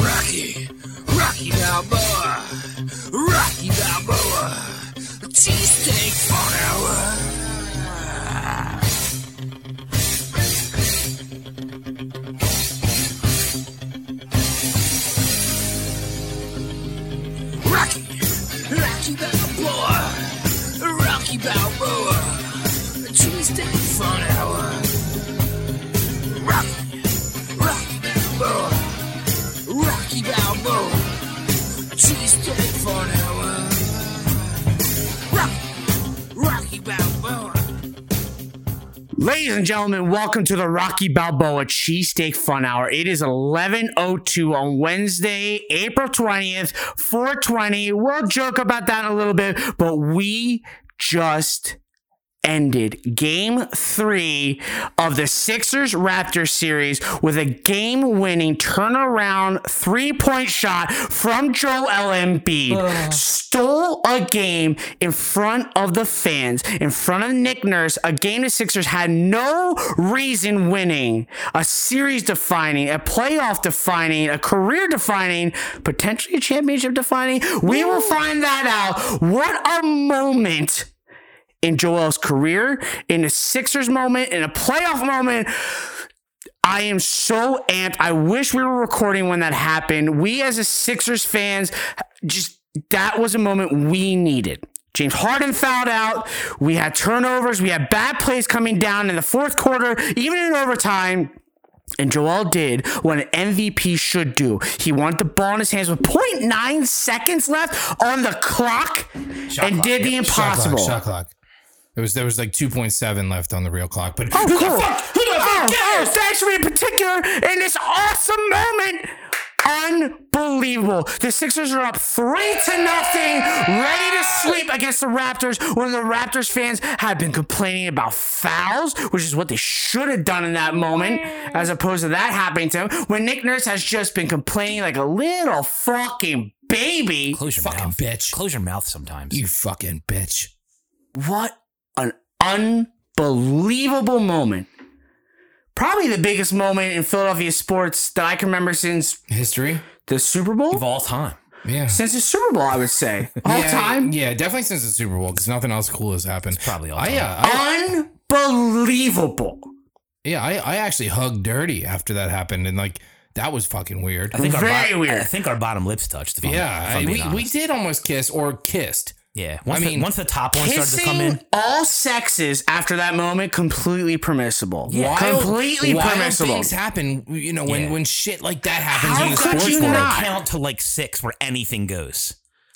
Rocky, Rocky Balboa, Rocky Balboa, cheesesteak for an hour. Ladies and gentlemen, welcome to the Rocky Balboa Cheesesteak Fun Hour. It is 11.02 on Wednesday, April 20th, 420. We'll joke about that in a little bit, but we just ended game three of the Sixers Raptors series with a game winning turnaround three point shot from Joel Embiid. Stole a game in front of the fans, in front of Nick Nurse, a game the Sixers had no reason winning, a series defining, a playoff defining, a career defining, potentially a championship defining. We will find that out. What a moment in Joel's career, in a Sixers moment, in a playoff moment. I am so amped. I wish we were recording when that happened. We as a Sixers fans, just that was a moment we needed. James Harden fouled out. We had turnovers. We had bad plays coming down in the fourth quarter, even in overtime. And Joel did what an MVP should do. He wanted the ball in his hands with 0.9 seconds left on the clock and clock, did the impossible. Shot clock, shot clock. It was there was like 2.7 left on the real clock, but Oh, who cool. the fuck? Who the oh, fuck oh, cares? Oh. actually, in particular, in this awesome moment, unbelievable. The Sixers are up three to nothing, ready to sweep against the Raptors. When the Raptors fans have been complaining about fouls, which is what they should have done in that moment, as opposed to that happening to them. When Nick Nurse has just been complaining like a little fucking baby. Close your Fucking mouth. bitch. Close your mouth sometimes. You fucking bitch. What an unbelievable moment. Probably the biggest moment in Philadelphia sports that I can remember since History? the Super Bowl. of all time. Yeah. Since the Super Bowl, I would say. All yeah, time. Yeah, definitely since the Super Bowl because nothing else cool has happened. probably all I, time. Uh, I, Unbelievable. yeah, I, I actually hugged Dirty after that happened, and like that was fucking weird. I think our Very bo- weird. I think our bottom lips touched. If I'm, yeah, if I'm I- being we, we did almost kiss or kissed. Yeah. Once, I mean, the, once the top one started to come in, all sexes after that moment, completely permissible. Wild- completely wild permissible. things happen, you know, when Yeah. when shit like that happens How in the could sports you world. not? count to like six where anything goes.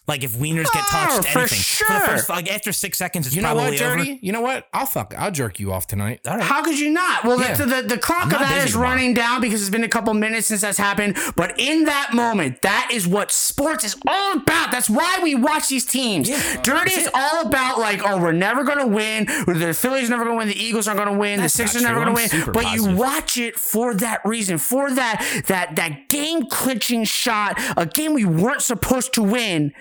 Like if wieners get Oh, touched, for anything. sure. the first, like after six seconds, it's You know probably what, Dirty? over. You know what? I'll fuck. I'll jerk you off tonight. Right. How could you not? Well, Yeah. the, the, the clock of that tomorrow. running down because it's been a couple minutes since that's happened. But in that moment, that is what sports is all about. That's why we watch these teams. Dirty is all about like, oh, we're never gonna win. The Phillies are never gonna win. The Eagles aren't gonna win. That's the Sixers are never gonna win. But you watch it for that reason, for that that that game clinching shot, a game we weren't supposed to win.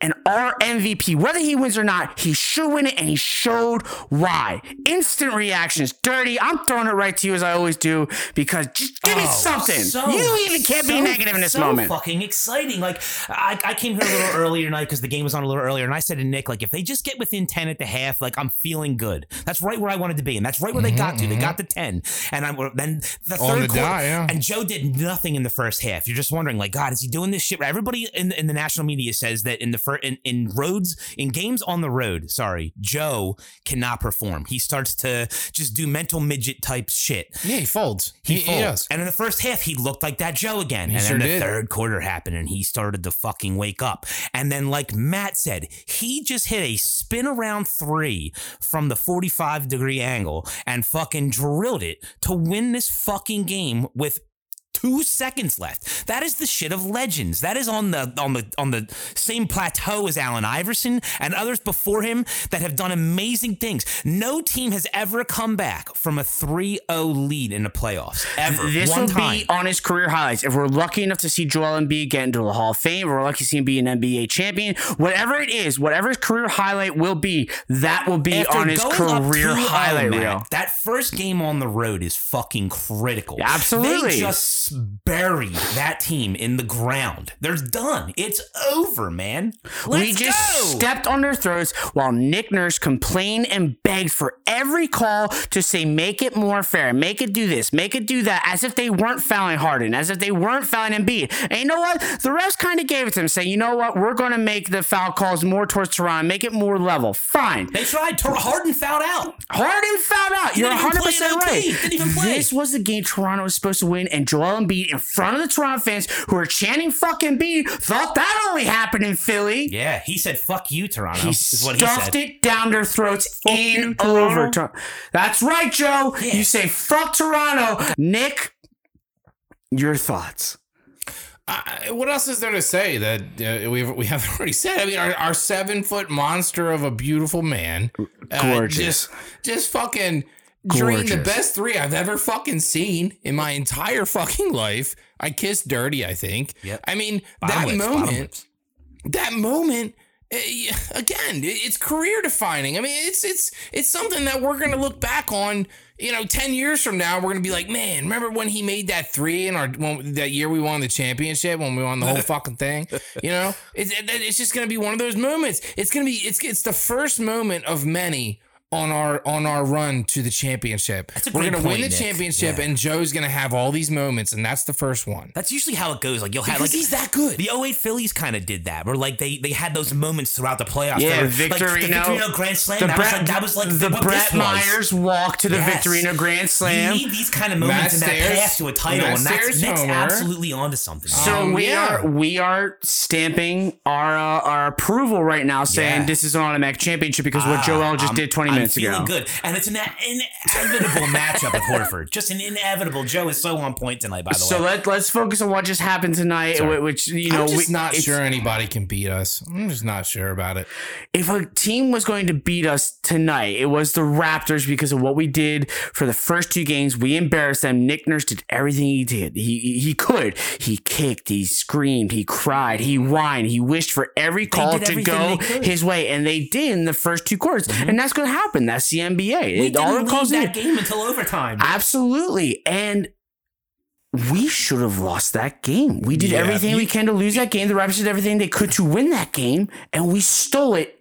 And our MVP, whether he wins or not, he should win it, and he showed why. Instant reactions, dirty. I'm throwing it right to you as I always do because just give me Oh, something. so- you even can't be negative in this so moment. Fucking exciting! Like I, I came here a little earlier tonight because the game was on a little earlier, and I said to Nick, like, if they just get within ten at the half, like I'm feeling good. That's right where I wanted to be, and that's right where they got to. They mm-hmm. got to ten, and I'm then the On third the quarter, dot, yeah. and Joe did nothing in the first half. You're just wondering, like, God, is he doing this shit? Everybody in in the national media says that in the in, in roads in games on the road, sorry, Joe cannot perform. He starts to just do mental midget type shit. Yeah, he folds. He, he folds. And in the first half, he looked like that Joe again. He and sure then the did. third quarter happened and he started to fucking wake up. And then, like Matt said, he just hit a spin around three from the 45 degree angle and fucking drilled it to win this fucking game with two seconds left. That is the shit of legends. That is on the on the on the same plateau as Allen Iverson and others before him that have done amazing things. No team has ever come back from a 3-0 lead in the playoffs ever. This One will time. be on his career highlights. If we're lucky enough to see Joel Embiid get into the Hall of Fame, we're lucky to see him be an NBA champion, whatever it is, whatever his career highlight will be, that will be After on his career highlight Matt, oh, reel. That first game on the road is fucking critical. Absolutely. They just buried that team in the ground. They're done. It's over, man. Let's we just go. stepped on their throats while Nick Nurse complained and begged for every call to say, make it more fair, make it do this, make it do that, as if they weren't fouling Harden, as if they weren't fouling Embiid. And you know what? The refs kind of gave it to them, saying, you know what? We're going to make the foul calls more towards Toronto, make it more level. Fine. They tried. Tor- Harden fouled out. Harden found out. You're didn't even 100 play percent right. Didn't even play. This was the game Toronto was supposed to win, and Joel Embiid in front of the Toronto fans who are chanting "fucking Embiid" thought that only happened in Philly. Yeah, he said, "Fuck you, Toronto." He is what he stuffed said. it down their throats in you, over. Toronto. That's right, Joe. Yeah. You say "fuck Toronto." Nick, your thoughts? I, what else is there to say that uh, we we have already said? I mean, our, our seven foot monster of a beautiful man, uh, Gorgeous. just just fucking drained the best three I've ever fucking seen in my entire fucking life. I kissed dirty. I think. Yep. I mean Bottom that lips, moment. that moment uh, again it's career defining i mean it's it's it's something that we're gonna look back on you know 10 years from now we're gonna be like man remember when he made that three in our when, that year we won the championship when we won the whole fucking thing you know it's it's just gonna be one of those moments it's gonna be it's it's the first moment of many on our on our run to the championship a we're gonna point, win the Nick. championship Yeah. and joe's gonna have all these moments and that's the first one That's usually how it goes. Like you'll have because like he's that good The 08 Phillies kind of did that, where like they they had those moments throughout the playoffs. Yeah, They were- Victorino. like, the Victorino Grand Slam. The that, Brett, was like, that was like the what Brett. Myers walk to the Yes. Victorino Grand Slam. You need these kind of moments in Matt that path to a title, Matt and that's Nick's homer. absolutely onto something. So Um, we yeah. are we are stamping our uh, our approval right now, saying Yeah. this is an automatic championship because what Ah, Joel just I'm- did 20 I'm minutes feeling ago. good, and it's an inevitable matchup with Horford. Just an inevitable. Joe is so on point tonight. By the So way, so let let's focus on what just happened tonight, Sorry. which you know I'm just we, not sure anybody can beat us. I'm just not sure about it. if a team was going to beat us tonight, it was the Raptors because of what we did for the first two games. We embarrassed them. Nick Nurse did everything he did. He he could. He kicked. He screamed. He cried. He whined. He wished for every call to go they could. Mm-hmm. his way, and they did in the first two quarters. And that's going to happen. That's the NBA. we It- didn't the calls lead in. that game until overtime. Absolutely. And we should have lost that game. We did Yeah, everything we can to lose that game. The Raptors did everything they could to win that game, and we stole it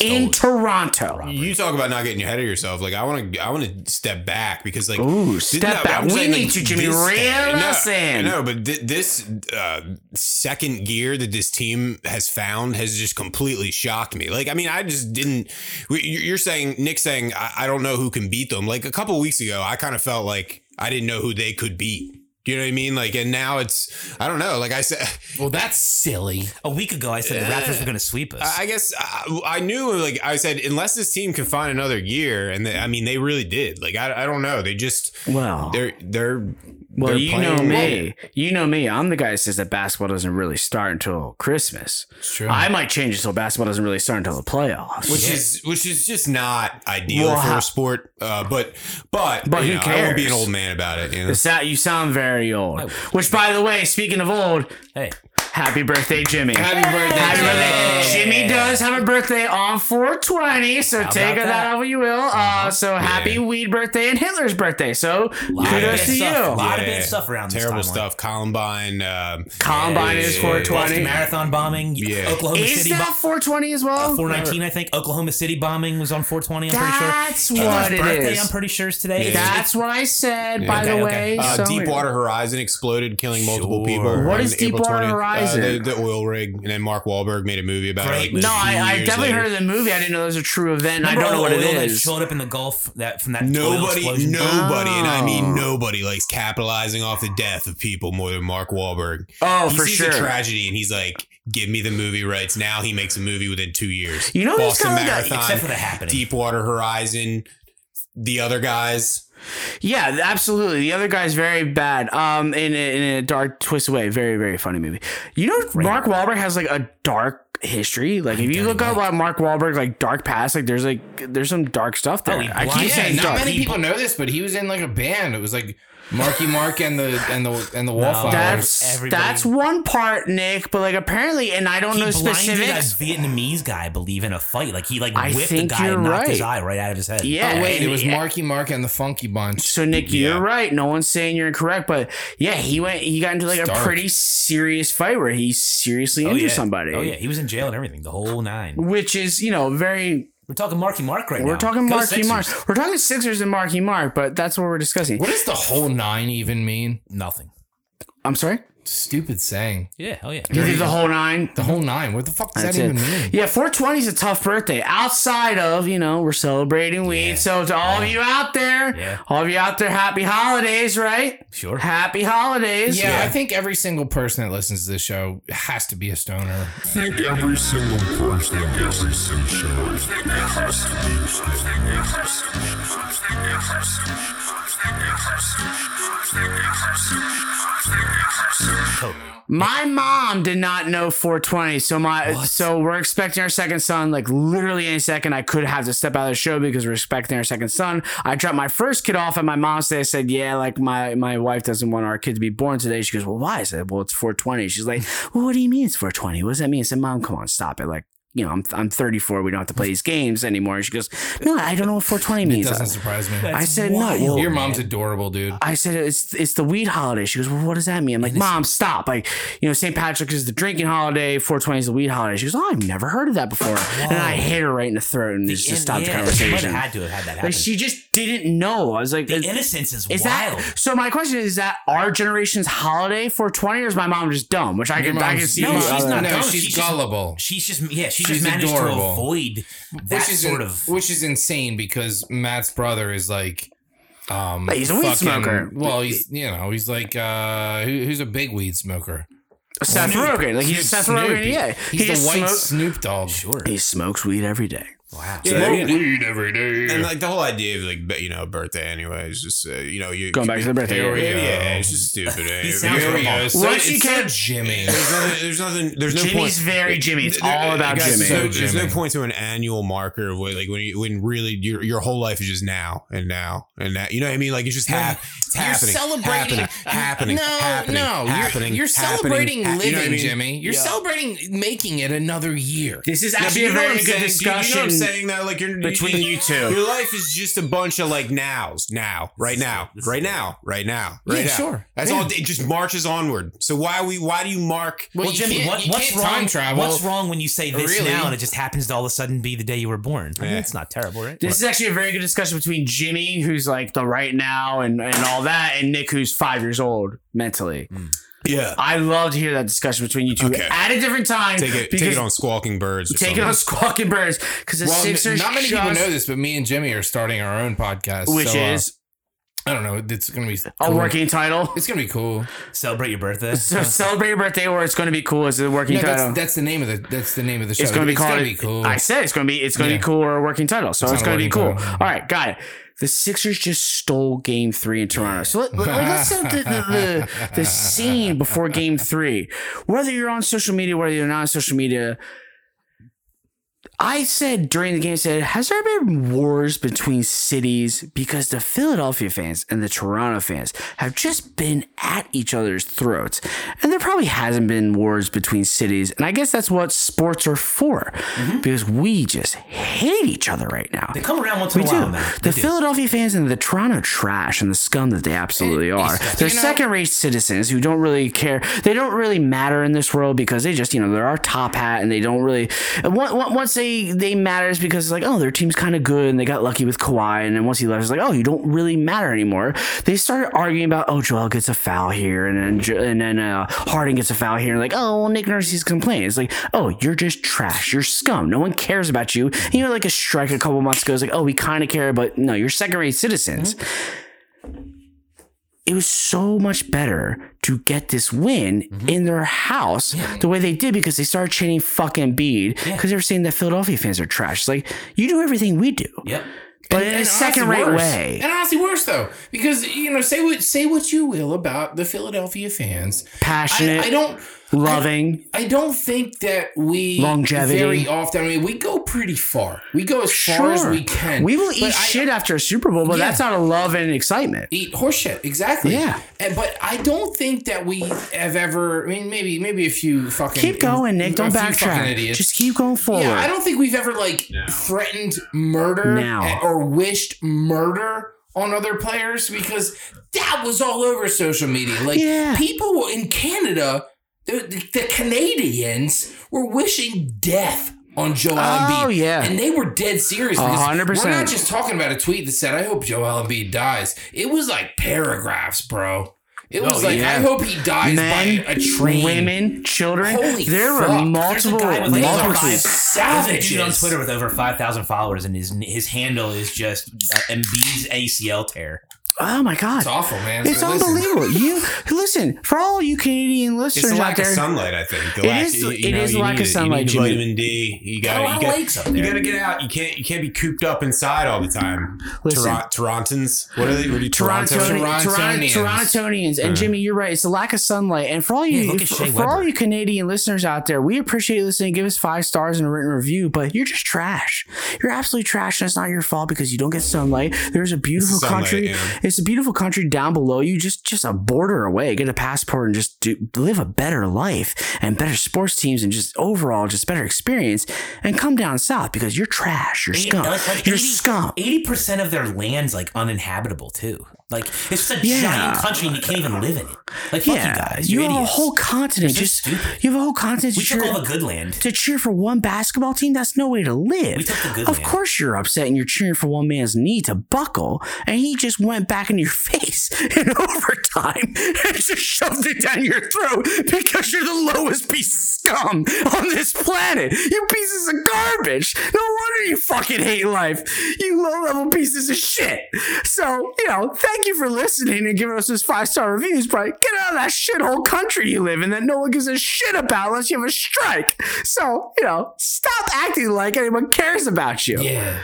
in it. Toronto. You talk about not getting ahead of yourself. Like I want to, I want to step back because like, Ooh, th- step back. I'm We saying, need to, Jimmy. Reel us no, in. No, but th- this uh, second gear that this team has found has just completely shocked me. Like, I mean, I just didn't. you- You're saying Nick saying I, I don't know who can beat them. Like a couple weeks ago, I kind of felt like I didn't know who they could beat. You know what I mean? Like, and now it's I don't know. Like I said, Well, that's silly. A week ago, I said the Raptors were going to sweep us. I I guess I, I knew, like I said, unless this team can find another year, and they, I mean, they really did. Like I, I don't know, they just Well, they're they're well, you playing know well. me. You know me. I'm the guy that says that basketball doesn't really start until Christmas. True. I might change it so basketball doesn't really start until the playoffs. which is which is just not ideal Well, for a sport. Uh, but but But you who know, I won't be an old man about it. You know? It's that you sound very old. Which, by the way, speaking of old, hey, happy birthday, Jimmy. Happy birthday, Happy Jimmy. birthday. Jimmy does have a birthday on 420, so How take about that that? how you will. Uh, so happy weed birthday and Hitler's birthday. So lot of kudos to stuff. you. A lot of bad stuff around this Terrible timeline. stuff. Columbine. Um, Columbine is yeah, 420. Boston Marathon bombing. Yeah. Oklahoma Is City. that 420 as well? 419, I think. Oklahoma City bombing was on 420. I'm pretty sure. That's Hitler's what it birthday, is. I'm pretty sure is today. It's- That's what I said, by Okay, the okay. way. Uh, so Deepwater Horizon exploded, killing multiple Sure. people. What on is April Deepwater 20th. Horizon? Uh, the, the oil rig, and then Mark Wahlberg made a movie about Great it. Like. No, I, I definitely later. heard of the movie. I didn't know it was a true event. and I don't know what it is. it oil that is. showed up in the Gulf that from that oil Nobody, explosion? nobody, and I mean Oh. nobody likes capitalizing off the death of people more than Mark Wahlberg. Oh, he for sees sure. a tragedy and he's like, "Give me the movie rights." Now he makes a movie within two years. You know, Boston kinda like a- Marathon, except for the happening. Deepwater Horizon, the other guys. Yeah, absolutely. The other guy's very bad. Um, in a, in a dark twist way. Very very funny movie. You know, Mark Wahlberg has like a dark history. Like if you look up about Mark Wahlberg, like dark past, like there's like there's some dark stuff there. he I keep Yeah, saying not dark. many people know this, but he was in like a band. It was like Marky Mark and the and the and the Wallflowers. That's Everybody- that's one part, Nick. But like apparently, and I don't He know blinded a specifics. Vietnamese guy, I believe, in a fight. Like he like I whipped the think guy you're and knocked his eye right out of his head. Yeah, oh wait, and- it was Marky Mark and the Funky Bunch. So Nick, Yeah. you're right. No one's saying you're incorrect, but yeah, he went. He got into like It's a pretty serious fight where he seriously Oh, injured yeah. somebody. Oh yeah, he was in jail and everything. The whole nine. Which is, you know, very. We're talking Marky Mark right now. We're talking Go Marky Mark. We're talking Sixers and Marky Mark, but that's what we're discussing. What does the whole nine even mean? Nothing. I'm sorry. Stupid saying. Yeah. Oh yeah. You think the whole nine? The whole nine. What the fuck does That's that it. even mean? Yeah, 420 is a tough birthday. Outside of, you know, we're celebrating weed. So to all of you out there, Yeah. all of you out there, happy holidays, right? Sure. Happy holidays. Yeah, I think every single person that listens to this show has to be a stoner. I think every single person that listens to this show has to be My mom did not know 420, so my so we're expecting our second son like literally any second. I could have to step out of the show because we're expecting our second son. I dropped my first kid off at my mom's day. I said, "Yeah, like my my wife doesn't want our kid to be born today." She goes, "Well, why?" I said, "Well, it's 420." She's like, "Well, what do you mean it's 420? What does that mean?" I said, "Mom, come on, stop it." Like. You know, I'm I'm 34. We don't have to play these games anymore. She goes, "No, I don't know what 420 It means." doesn't surprise me. I said, "No." Well, Your mom's adorable, dude. I said it's it's the weed holiday. She goes, well, what does that mean? I'm like, mom, stop. Like, you know, St. Patrick is the drinking holiday. 420 is the weed holiday. She goes, oh, I've never heard of that before. And I hit her right in the throat and just, just stopped the conversation. She had to have had that happen. Like, she just didn't know. I was like, the is, innocence is, is wild. that so? My question is, is that our generation's holiday 420, or is my mom just dumb? Which I Your can I can see. No, she's other- not No, dumb. she's She's just- gullible. She's just yeah. She She's just managed adorable. to avoid that which is sort in- of. which is insane because Matt's brother is like um He's a weed smoker. Well, he's you know, he's like uh who, who's a big weed smoker. Seth Rogen. Like he's Dude, Seth Rogen. Yeah, He's he the white smokes- Snoop Dogg. Sure. He smokes weed every day. Wow. Yeah, yeah. weed every day. And like the whole idea of like you know birthday anyway is just uh, you know you Going back to the birthday. Yeah, Here we yeah, it's just stupid. eh? He sounds Here we Sure. go. So, Once you it's so Jimmy. There's nothing. There's nothing. There's no Jimmy's point. very Jimmy. It's There- all about guys, Jimmy. so So there's no point to an annual marker of what, like when you when really your your whole life is just now and now and now. You know what I mean? Like it's just hap- it's You're happening, celebrating. happening, happening, no, happening, no. happening, you're, you're celebrating ha- living, you know I mean? Jimmy. You're Yeah. celebrating making it another year. This is actually a very good saying? Do you- discussion. You know what I'm saying? That like you're between you two. Your life is just a bunch of like nows, now, right now, right now, right now, right Yeah, now. sure. That's Yeah. all. It just marches onward. So why we? Why do you mark? Well, Well, you Jimmy, what, you what's wrong? time travel. What's wrong when you say this Really? now and it just happens to all of a sudden be the day you were born? I mean, Yeah. it's not terrible, right? This is actually a very good discussion between Jimmy, who's like the right now and, and all that, and Nick, who's five years old mentally. Hmm. Yeah, I love to hear that discussion between you two Okay. at a different time. take it. Take it on squawking birds. or Take it on Squawking Birds because the Well, Sixers. not many just, people know this, but me and Jimmy are starting our own podcast, which so, uh, is I don't know. It's gonna be a working title. It's gonna be cool. Celebrate your birthday. So celebrate your birthday, or it's going to be cool. Is a working No, title. that's, that's the name of the that's the name of the show. it's going to be it's called. Gonna be cool. I said it's going to be. It's going to Yeah. be cool or a working title. So it's, not a going to be cool. title. All right, got it. The Sixers just stole Game Three in Toronto. So let, let, let's set the, the, the, the scene before Game Three. Whether you're on social media, whether you're not on social media, I said during the game, I said, has there been wars between cities? Because the Philadelphia fans and the Toronto fans have just been at each other's throats. And there probably hasn't been wars between cities. And I guess that's what sports are for. Mm-hmm. Because we just hate each other right now. They come around once in We a do. while, man. The They do. Philadelphia fans and the Toronto trash and the scum that they absolutely are. They're second rate citizens who don't really care. They don't really matter in this world because they just, you know, they're our top hat and they don't really. and on- on- Once they they they matter is because like, oh, their team's kind of good and they got lucky with Kawhi. And then once he left, it's like, oh, you don't really matter anymore. They started arguing about, oh, Joel gets a foul here and then and then uh, gets a foul here. And like, oh, well, Nick Nurse's complaining. It's like, oh, you're just trash. You're scum. No one cares about you. You know, like a strike a couple months ago. It's like, oh, we kind of care, but no, you're second rate citizens. It was so much better to get this win mm-hmm. in their house the way they did because they started chanting fucking bead because they were saying that Philadelphia fans are trash. It's like, you do everything we do. Yep. But in a second-rate worse. way. And honestly, worse though, because you know, say what say what you will about the Philadelphia fans. Passionate, I, I don't. Loving. I don't think that we Longevity. very often. I mean, we go pretty far. We go as far as we can. We will eat I- shit after a Super Bowl, but Yeah. that's out of love and excitement. eat horseshit exactly Yeah. and but i don't think that we have ever i mean maybe maybe a few fucking Keep going, Nick. Don't few fucking backtrack. Just keep going forward. yeah i don't think we've ever like threatened murder Now. or wished murder on other players because that was all over social media like Yeah. people in canada the, the, the canadians were wishing death on Joel Oh, Embiid. yeah. And they were dead serious. A because hundred We're not just talking about a tweet that said, I hope Joel Embiid dies. It was like paragraphs, bro. It was Oh, like, yeah. I hope he dies Men, by a train. women, children. Holy there fuck. were There's a multiple, guy with, like, multiple over five- tweets. There's a dude on Twitter with over five thousand followers, and his his handle is just uh, Embiid's ACL tear. Oh my god, It's awful, man. It's So listen. unbelievable. You listen for all you Canadian It's listeners the out lack of sunlight, I think. The It lack, is- you, it know, is lack of sunlight, You need Jimmy. vitamin D. You Got a got lot you of got lakes up you there. got to get out. You can't you can't be cooped up inside all the time. Listen. Toron- Torontons. What are they? What are you? Toronto, Toronto. Toronto, Torontonians. Torontonians, and uh-huh. Jimmy, you're right. It's the lack of sunlight, and for all you, Yeah, for, for all you Canadian listeners out there, we appreciate you listening. Give us five stars and a written review, but you're just trash. You're absolutely trash, and it's not your fault because you don't get sunlight. There's a beautiful Sunlight, country. yeah. It's a beautiful country down below you, just just a border away. Get a passport and just do, live a better life and better sports teams and just overall just better experience. And come down south because you're trash. You're scum. you're scum. Eighty percent of their land's like uninhabitable too. Like it's just a Yeah. giant country and you can't even live in it. Like fuck you guys, you you're have a whole continent. Just stupid. you have a whole continent. we to took cheer- all the good land. to cheer for one basketball team, that's no way to live. We took the good of man. course, you're upset and you're cheering for one man's knee to buckle, and he just went back in your face in overtime and just shoved it down your throat because you're the lowest piece of scum on this planet. You pieces of garbage. No wonder you fucking hate life. You low level pieces of shit. So, you know, thank you for listening and giving us those five star reviews, but get out of that shithole country you live in that no one gives a shit about unless you have a strike. So, you know, stop acting like anyone cares about you. Yeah.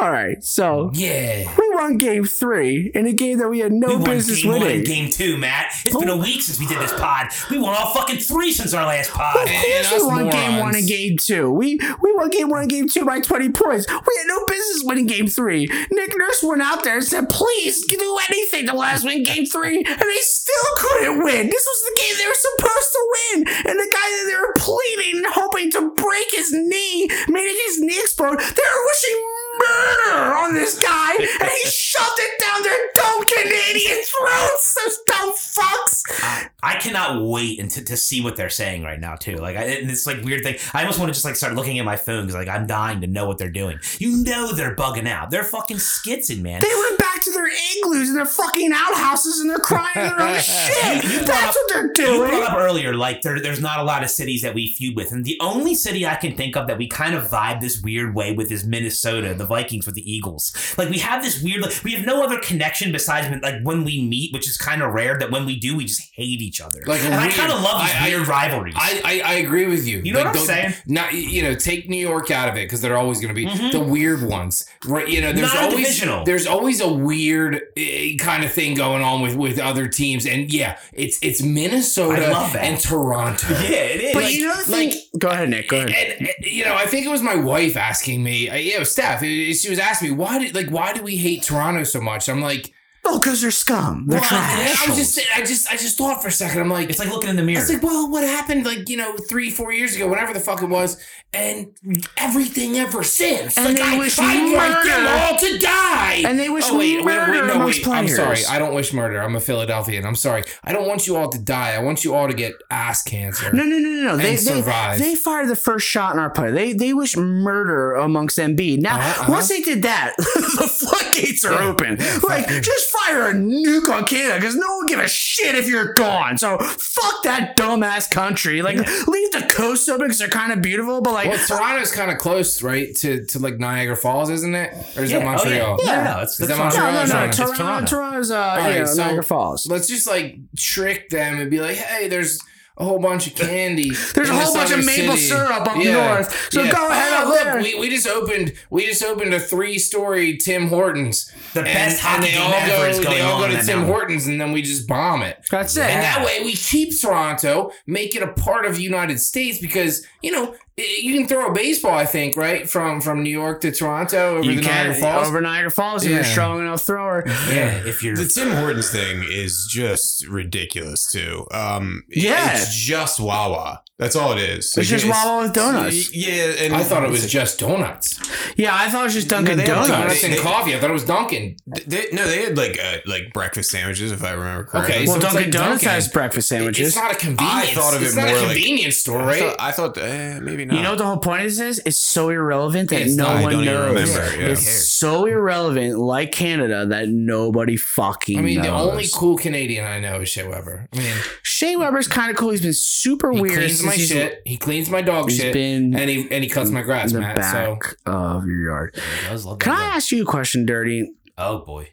All right. So, Yeah. we won game three in a game that we had no We won business game winning. and game two, Matt. It's been a week since we did this pod. We won all fucking three since our last pod. Of course, we won game one and game two. We we won game one and game two by twenty points. We had no business winning game three. Nick Nurse went out there and said, "Please do anything to let us win game three. and they still couldn't win. This was the game they were supposed to win, and the guy that they were pleading and hoping to break his knee, making his knee explode. They were wishing murder on this guy, and he shoved it down their dumb Canadian throats. Those dumb fucks. I cannot wait until to see what they're saying right now too. Like, I, and it's like weird thing. I almost want to just like start looking at my phone because like I'm dying to know what they're doing. You know they're bugging out. They're fucking skitzing, man. They went back to their igloos and their fucking outhouses and they're crying their own shit. You brought That's up- what they're You brought up earlier, like there, there's not a lot of cities that we feud with, and the only city I can think of that we kind of vibe this weird way with is Minnesota, the Vikings with the Eagles. Like we have this weird, like, we have no other connection besides when, like when we meet, which is kind of rare. That when we do, we just hate each other. Like a and I kind of love these I- I- weird rivalries. I, I, I agree with you. You know what I'm saying? Not you know, take New York out of it because they're always going to be the weird ones, right? You know, there's Mm-hmm. always there's always a weird eh, kind of thing going on with with other teams, and yeah, it's it's Minnesota I love that. and Toronto. yeah, it is. But Like- you know the thing. like- Go ahead, Nick. Go ahead. And, and, you know, I think it was my wife asking me, uh, you know, Steph. uh, She was asking me why did like why do we hate Toronto so much? I'm like, Oh, because they're scum. They're well, trash. I was just I just I just thought for a second. I'm like, it's like looking in the mirror. It's like, well, what happened like, you know, three, four years ago, whatever the fuck it was, and everything ever since. And like, they I, wish I want them murder. all to die. And they wish murder amongst I'm sorry. I don't wish murder. I'm a Philadelphian. I'm sorry. I don't want you all to die. I want you all to get ass cancer. No, no, no, no, no. They, they, survive. they fired the first shot in our play. They they wish murder amongst Embiid. Now, Uh-huh, uh-huh. once they did that, the floodgates are Yeah, open. yeah, like, fuck just fire a nuke on Canada because no one give a shit if you're gone. So fuck that dumbass country. Like, leave the coast open because they're kind of beautiful, but like, Well, Toronto's kind of close, right, to, to like Niagara Falls, isn't it? Or is yeah. that Montreal? Oh, yeah. Yeah. No, it's, Is that Toronto. no, no, no. Toronto. It's Toronto, Toronto. Toronto's uh, right, know, so Niagara Falls. Let's just like trick them and be like, hey, there's a whole bunch of candy. There's a whole this bunch of maple city. syrup up north, so go ahead Oh, look, there. We, we just opened we just opened a three story Tim Hortons. The best hockey they all ever go, They all go to Tim mountain. Hortons and then we just bomb it. That's it. And Yeah. that way we keep Toronto, make it a part of the United States because, you know, i- you can throw a baseball, I think, right? From from New York to Toronto over You the Niagara Falls. over Niagara Falls if you're a strong enough thrower. Yeah, if you're The Tim Hortons thing is just ridiculous too. Um, Yeah. it's just Wawa. That's all it is. It's just Wawa with donuts. Yeah, and I thought it was just donuts. Yeah, I thought it was just Dunkin' they have Donuts. Donuts they- and they- coffee. I thought it was Dunkin'. They, no, they had like uh, like breakfast sandwiches, if I remember correctly. Okay, well, so Dunkin' like Donuts Dunkin'. has breakfast sandwiches. It's not a convenience. I thought of it not more a like- convenience store, I right? thought, I thought eh, maybe not. You know what the whole point of this is? It's so irrelevant that It's no not. I one don't even knows. remember, yeah. It's so irrelevant, like Canada, that nobody fucking I mean, knows. the only cool Canadian I know is Shea Weber. I mean, Shea Weber's kind of cool. He's been super he weird. Cleans my shit. He cleans my dog shit. been and he and he cuts my grass, in the Matt. So of your yard. He does Can I guy. ask you a question, Dirty? Oh boy,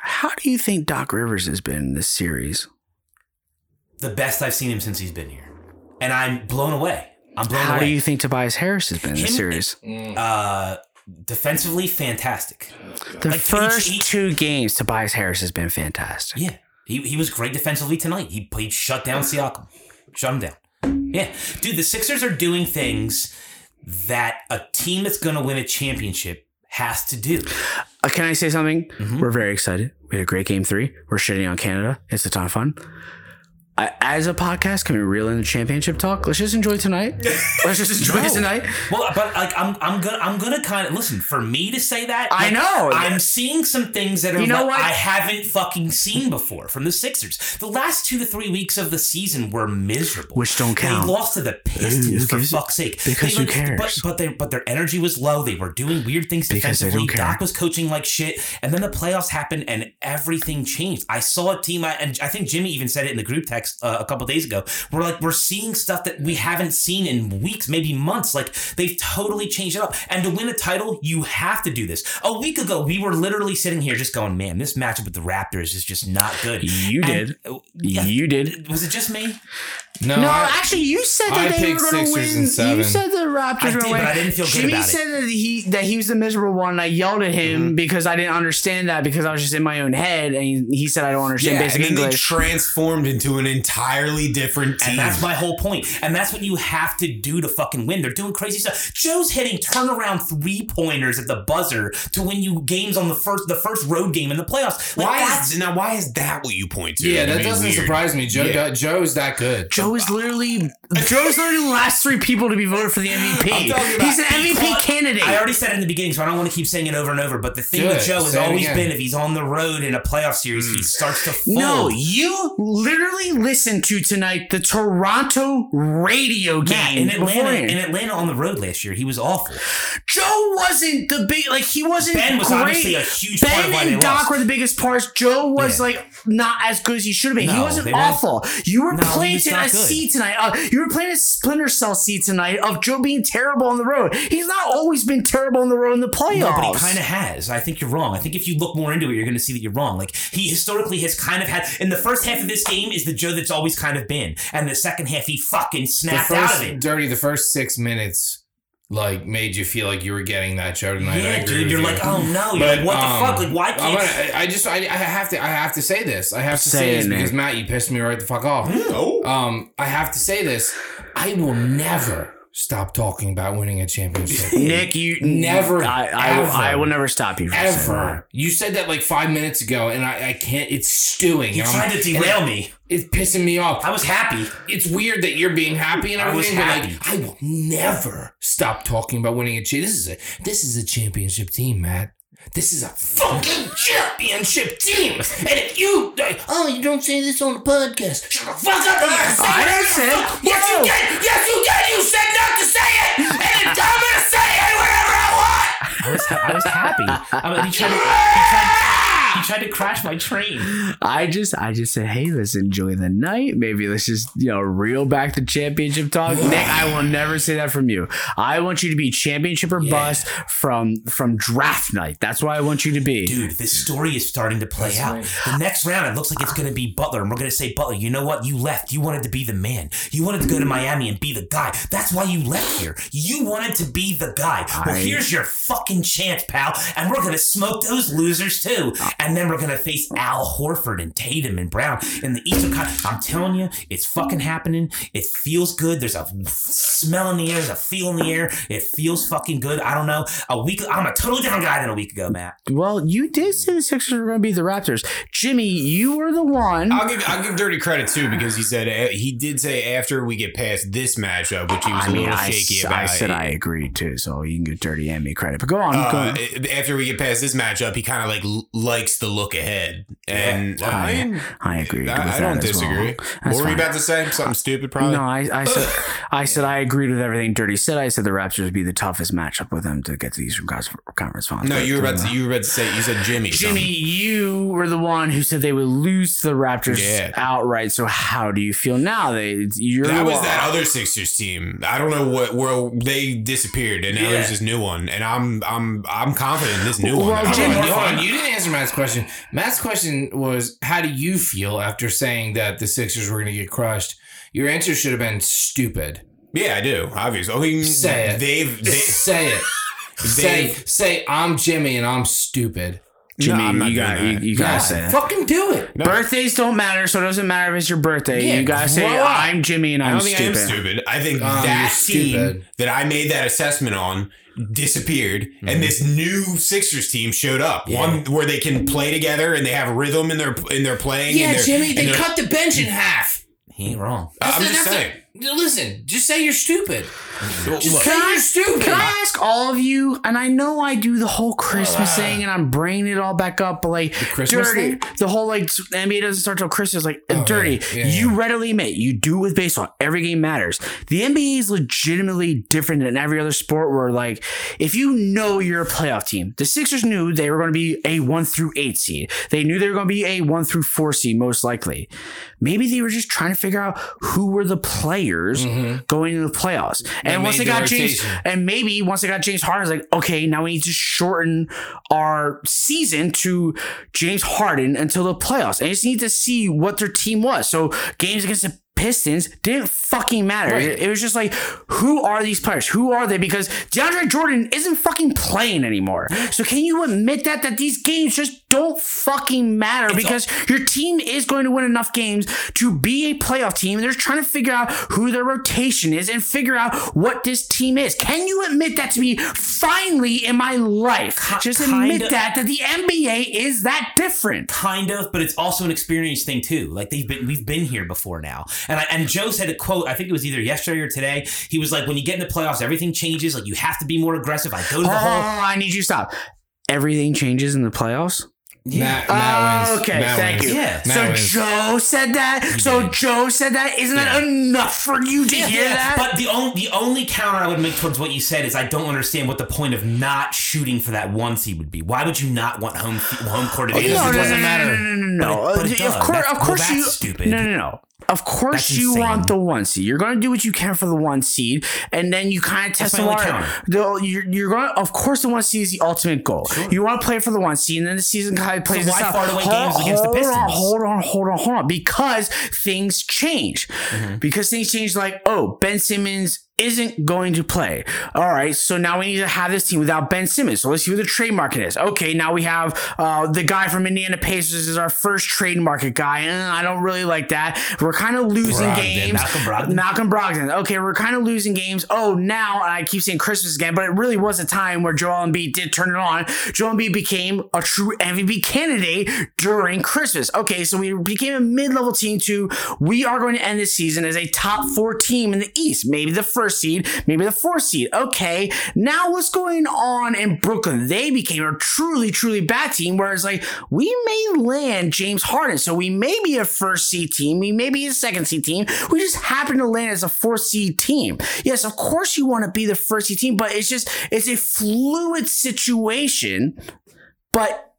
How do you think Doc Rivers has been in this series? the best I've seen him since he's been here, and I'm blown away. I'm blown How away. do you think Tobias Harris has been in this series? uh, defensively, fantastic. The like, first he- he- two games, Tobias Harris has been fantastic. Yeah, he, he was great defensively tonight. He played shut down Siakam, shut him down. Yeah, dude, the Sixers are doing things that a team that's going to win a championship has to do. Uh, can I say something? Mm-hmm. We're very excited. We had a great game three. We're shitting on Canada. It's a ton of fun. I, as a podcast, can we reel in the championship talk? Let's just enjoy tonight. Let's just enjoy No. tonight. Well, but like I'm, I'm gonna, I'm gonna kind of listen. For me to say that, I like, know. I'm seeing some things that are You know like what? I haven't fucking seen before from the Sixers. The last two to three weeks of the season were miserable, Which don't count. They lost to the Pistons Who for fuck's sake. because They who cares? But but their but their energy was low. They were doing weird things Because defensively. Doc was coaching like shit, and then the playoffs happened, and everything changed. I saw a team, I- and I think Jimmy even said it in the group text uh, a couple days ago. We're like we're seeing stuff that we haven't seen in weeks, maybe months. Like they've totally changed it up. And to win a title, you have to do this. A week ago, we were literally sitting here just going, "Man, this matchup with the Raptors is just not good." You And- did. yeah. You did. Was it just me? no, No, I- actually, you said that I they were going to win. in seven. You said the Raptors were going to win. but I didn't feel good Jimmy about it. said that he that he was the miserable one. And I yelled at him because I didn't understand that because I was just in my own head, and he, he said I don't understand yeah, basic and then English. they transformed into an entirely different team. And that's my whole point. And that's what you have to do to fucking win. They're doing crazy stuff. Joe's hitting turnaround three pointers at the buzzer to win you games on the first the first road game in the playoffs. Like why is now? Why is that what you point to? yeah, I that doesn't weird. surprise me. Joe, Yeah. Joe's that good. Joe is literally Joe's literally the last three people to be voted for the MVP. I'm talking about He's an MVP candidate. I already said it in the beginning, so I don't want to keep saying it over and over. But the thing Do with. Joe has Say it always again. been if he's on the road in a playoff series, he mm. starts to fold. no, you literally listened to tonight the Toronto radio game in Atlanta, beforehand. in Atlanta on the road last year, he was awful. Joe wasn't the big like he wasn't Ben was great. obviously a huge part Ben of why and they Doc lost. were the biggest parts. Joe was Yeah. like not as good as he should have been. he No, wasn't they weren't- awful. You were No, he was planting not a good. seed tonight. Uh, you were playing a splinter cell seed tonight of Joe being terrible on the road. He's not always been terrible on the road in the playoffs. No, but he kind of has. I think you're wrong. I think if you look more into it, you're going to see that you're wrong. Like he historically has kind of had in the first half of this game is the Joe that's always kind of been, and the second half he fucking The snapped first, out of it. dirty. The first six minutes, like, made you feel like you were getting that show tonight. I Yeah, agree dude, you're you. like, oh no, you're But, like, what um, the fuck? Like, why I'm can't? gonna, I I just, I, I have to, I have to say this. I have to Say say, this Nick. because Matt, you pissed me right the fuck off. Oh. Um, I have to say this. I will never stop talking about winning a championship. Nick, you Never, I, I, will, ever. I will never stop you. From saying that. Ever. You said that like five minutes ago, and I, I can't. It's stewing. You tried to derail it- me. It's pissing me off. I was happy. it's weird that you're being happy and I was everything, but happy. like I will never stop talking about winning a championship. This is a this is a championship team, Matt. This is a fucking championship team. And if you oh you don't say this on the podcast, shut the fuck up. I didn't say it. Yes you did. Yes you did. You said not to say it, and I'm gonna say it whenever I want. I was, I was happy. I mean, he tried to, he tried, he tried to crash my train. I just I just said, hey, let's enjoy the night. Maybe let's just you know reel back the championship talk. Nick, I will never say that from you. I want you to be championship or bust from from draft night. That's why I want you to be. Dude, this story is starting to play out. The next round, it looks like it's going to be Butler, and we're going to say, Butler, you know what? You left. You wanted to be the man. You wanted to go to Miami and be the guy. That's why you left here. You wanted to be the guy. Well, I- here's your fucking chance, pal. And we're going to smoke those losers too. And then we're going to face Al Horford and Tatum and Brown in the Eastern Conference. I'm telling you, it's fucking happening. It feels good. There's a smell in the air. There's a feel in the air. It feels fucking good. I don't know. A week, I'm a totally different guy than a week ago, Matt. Well, you did say the Sixers were going to be the Raptors. Jimmy, you were the one. I'll give I'll give Dirty credit too because he said uh, he did say after we get past this matchup, which he was I a mean, little I, shaky s- about. I said I agreed too, so you can get dirty and me credit. But go on, go Uh, on. after we get past this matchup, he kind of like l- likes the look ahead, and I, I agree. with I, I don't as well. disagree. That's what were fine. you about to say? Something uh, stupid, probably. No, I, I said I said I agreed with everything Dirty said. I said the Raptors would be the toughest matchup with them to get to the Eastern Conference Conference Finals. no, you were about uh, to. You were about to say. You said Jimmy. Jimmy, something. you were the one who said they would lose to the Raptors Yeah. outright. So how do you feel now? They you're That was that other Sixers team. I don't know what where they disappeared, and now Yeah. there's this new one, and I'm I'm I'm confident in this new Well, one. that I'm Jimmy- gonna Hold on, find. hold on. You didn't answer Matt's question. Matt's question was, "How do you feel after saying that the Sixers were going to get crushed?" Your answer should have been stupid. Yeah, I do. Obviously, I mean, Say it. They've they, say it. say say I'm Jimmy and I'm stupid. Jimmy. I'm not you doing got you, that. you gotta Yeah, say it. fucking do it. Birthdays don't matter, so it doesn't matter if it's your birthday. Yeah, you gotta say up. I'm Jimmy and I I'm don't think stupid. I am stupid. I think Um, that you're team stupid. that I made that assessment on disappeared, and this new Sixers team showed up. One where they can play together and they have rhythm in their in their playing. Yeah, and their, Jimmy, and they their- cut the bench in half. He ain't wrong. I'm That's- just saying. a- listen, just say you're stupid. Look, say stupid. Can I ask all of you? And I know I do the whole Christmas Ah. thing, and I'm bringing it all back up, but like Christmas dirty, thing? the whole like the NBA doesn't start till Christmas. Like dirty, yeah, yeah, you readily admit you do with baseball. Every game matters. The NBA is legitimately different than every other sport. Where like, if you know you're a playoff team, the Sixers knew they were going to be a one through eight seed. They knew they were going to be a one through four seed, most likely. Maybe they were just trying to figure out who were the players going into the playoffs. And once they the got James, and maybe once they got James Harden, it's like, okay, now we need to shorten our season to James Harden until the playoffs. And I just need to see what their team was. So games against the Pistons didn't fucking matter. Right. It, it was just like, who are these players? Who are they? Because DeAndre Jordan isn't fucking playing anymore. So can you admit that that these games just don't fucking matter because your team is going to win enough games to be a playoff team. They're trying to figure out who their rotation is and figure out what this team is. Can you admit that to me finally in my life? Just admit kinda. that that the NBA is that different. kind of, but it's also an experience thing too. Like they've been, we've been here before now. And I, and Joe said a quote. I think it was either yesterday or today. He was like, "When you get in the playoffs, everything changes. Like you have to be more aggressive. I go to the Oh, hole." I need you to stop. Everything changes in the playoffs. Matt, Matt wins. okay, Matt thank wins. you. Yeah. So wins. Joe said that. So Joe said that. Isn't that enough for you to hear that? But the only the only counter I would make towards what you said is I don't understand what the point of not shooting for that one seed would be. Why would you not want home home court oh, advantage? no, no, it no, doesn't no, matter. No, no, no, no. But it- but it of course, That's- of well, course that's you. stupid. No, no, no. Of course That's you insane. want the one seed. You're going to do what you can for the one seed, and then you kind of test the water. The- You're, you're going. Of course, the one seed is the ultimate goal. You want to play for the one seed, and then the season kind of plays why itself. fart away Hold- games against the hold On, hold on, hold on, hold on. Because things change. Mm-hmm. Because things change. Like, oh, Ben Simmons isn't going to play. All right, so now we need to have this team without Ben Simmons. So let's see who the trade market is. Okay, now we have uh, the guy from Indiana Pacers is our first trade market guy. Eh, I don't really like that. We're kind of losing Brogdon, games. Malcolm Brogdon. Malcolm Brogdon. Okay, we're kind of losing games. Oh, now I keep saying Christmas again, but it really was a time where Joel Embiid did turn it on. Joel Embiid became a true MVP candidate during Christmas. Okay, so we became a mid-level team to we are going to end this season as a top four team in the East. Maybe the first seed, maybe the fourth seed. Okay, now what's going on in Brooklyn? They became a truly, truly bad team. Whereas like we may land James Harden, so we may be a first seed team, we may be a second seed team. We just happen to land as a fourth seed team. Yes, of course you want to be the first seed team, but it's just it's a fluid situation. But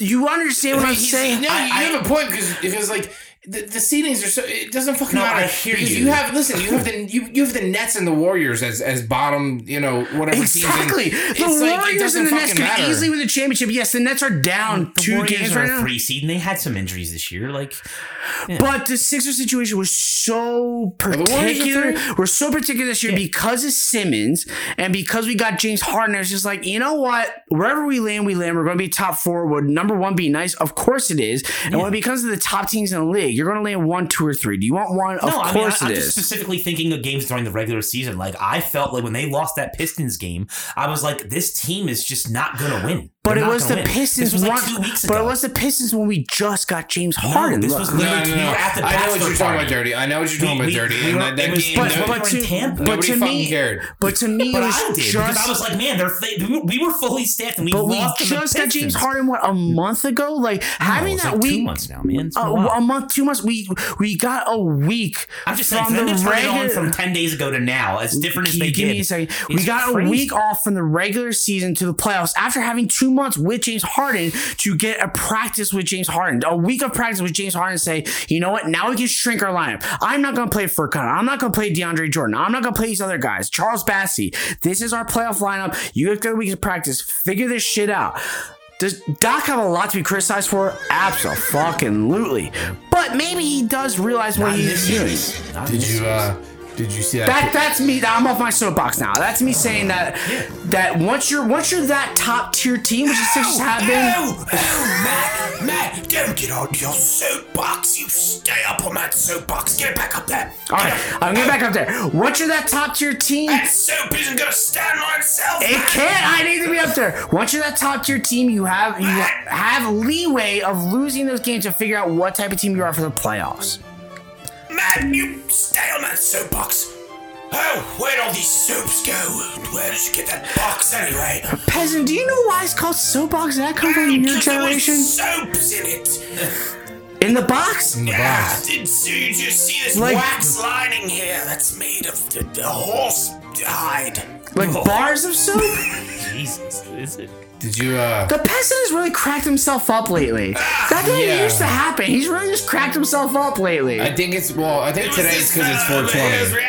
you understand what I I'm saying? No, you I- have a point because because like the, the seedings are so it doesn't fucking No, matter. I hear because you. have listen, you have the you, you have the Nets and the Warriors as as bottom, you know, whatever Exactly. teams. The It's Warriors doesn't and the Nets fucking could easily win the championship. Yes, the Nets are down The two Warriors games are right a now. three seed, and they had some injuries this year. Like, But the Sixers situation was so the Warriors are particular. We're so particular this year because of Simmons and because we got James Harden. It's just like, you know what? Wherever we land, we land. We're going to be top four. Would number one be nice? Of course it is. And when it becomes to the top teams in the league, you're going to land one, two, or three. Do you want one? Of no, I mean, course I, am it just specifically thinking of games during the regular season. Like, I felt like when they lost that Pistons game, I was like, this team is just not going to win. But They're it was the gonna win. Pistons. This was like two weeks but it was the Pistons when we just got James No, Harden. this was No, literally no, we no. were at the I know what you're talking about, Dirty. I know what you're talking We- about, Dirty. we and were- that, that was- game, but, no, no- but, we were in to, Tampa. but Nobody to fucking me, cared. but to me, But it was I did just because I was like, man, they're we were fully staffed and we But lost to the just got James Pistons. Harden what a month ago. Like having that like two week, months now, man. It's a, oh, a month, two months. We we got a week. I'm just saying, from the to turn it on regular- from ten days ago to now, as different as they give did. me a second? We got a week off from the regular season to the playoffs after having two months with James Harden to get a practice with James Harden. A week of practice with James Harden. Say, you know what? Now we can shrink our lineup. I'm not going to play Furkan. I'm not going to play DeAndre Jordan. I'm not going to play these other guys. Charles Bassey. This is our playoff lineup. You have got a week of practice. Figure this shit out. Does Doc have a lot to be criticized for? Absolutely. But maybe he does realize what he's doing. series. Not in Did you uh did you see that? That that's me. I'm off my soapbox now. That's me saying that that once you're once you're that top tier team, which Sixers have been. Oh, oh, Matt, Matt, don't get on your soapbox. You stay up on that soapbox. Get back up there. All right, I'm getting back up there. Once you're that top tier team, That soap isn't gonna stand on itself. it Matt. can't. I need to be up there. Once you're that top tier team, you have you have leeway of losing those games to figure out what type of team you are for the playoffs. Matt, you stay on that soapbox. Oh, where'd all these soaps go? Where did you get that box anyway? Peasant, do you know why it's called soapbox? Did that come from your Because there was generation? soaps in it. In the box? Yeah, did you just see this Like- wax lining here that's made of the, the horse hide? Like oh. bars of soap? Jesus, is it? Did you uh The peasant has really cracked himself up lately. That didn't Yeah. used to happen. He's really just cracked himself up lately. I think it's well. I think today it's because it's 420.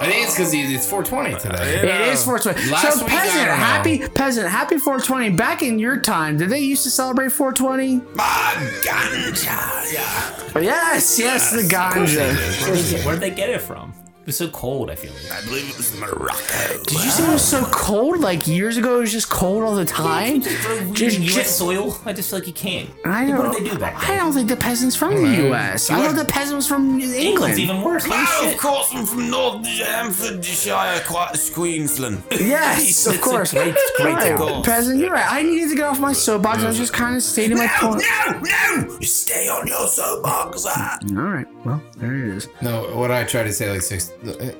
I think it's because it's 420 today. It is 420. Last so week, peasant, don't happy peasant, happy 420. Back in your time, did they used to celebrate 420? My ganja. Yeah. Oh, yes, yes, the ganja. Where'd they get it from? It was so cold. I feel like. I believe it was Morocco. Did you say it was so cold? Like years ago, it was just cold all the time. Just Just, U.S. just soil. I just feel like you can't. I Like, don't. what did they do back I then? don't think the peasant's from the U.S. I thought the peasant was from England's England. even worse. Holy Oh, shit. of course, I'm from North Hampshire, quite Queensland. Yes, of It's a course. great- great Right, goal. peasant, you're right. I needed to get off my soapbox. I was just kind of stating my point. no, no! You stay on your soapbox. ah. All right. Well, there it is. No, what I tried to say like six. 那哎。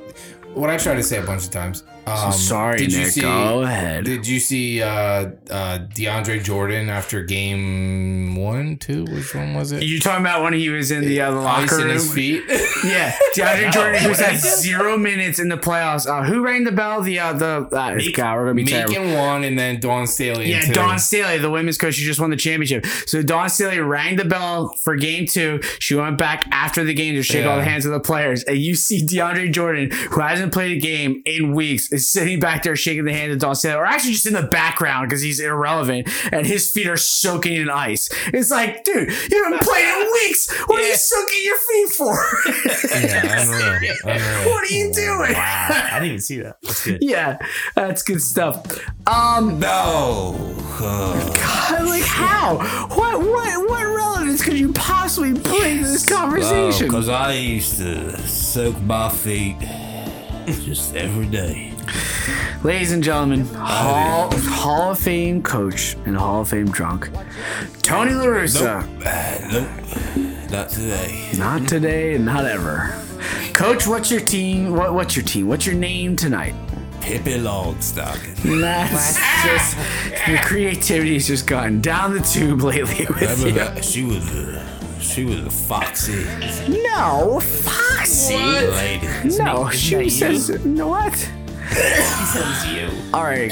What I tried to say a bunch of times. Um, Sorry, did you Nick. see- Go ahead. Did you see uh, uh, DeAndre Jordan after game one, two? Which one was it? You talking about when he was in the uh, locker room? his feet. Yeah, DeAndre Jordan who's what had did he do? zero minutes in the playoffs. Uh, who rang the bell? The uh, the uh, Meek- God, we're gonna be terrible. Macon one, and then Dawn Staley. Yeah, two. Dawn Staley, the women's coach, she just won the championship. So Dawn Staley rang the bell for game two. She went back after the game to shake all the hands of the players. And you see DeAndre Jordan, who hasn't played a game in weeks, is sitting back there shaking the hand of Dawn Staley, or actually just in the background because he's irrelevant, and his feet are soaking in ice. It's like, dude, you haven't played in weeks. What are you soaking your feet for? Yeah, unreal. unreal. what are you doing? I didn't even see that. That's good. Yeah, that's good stuff. Um, No. God, like how? What what what relevance could you possibly bring to this conversation? Because I used to soak my feet just every day. Ladies and gentlemen, Hall, Hall of Fame coach and Hall of Fame drunk, Tony La Russa. Nope. Not today. Not today, not ever. Coach, what's your team? What, what's your team? What's your name tonight? Pippi Longstocking. That's just the creativity's just gone down the tube lately with Remember you. that? She was a, she was a foxy No, Foxy. lady. No, Isn't she that you? says no. What? All right,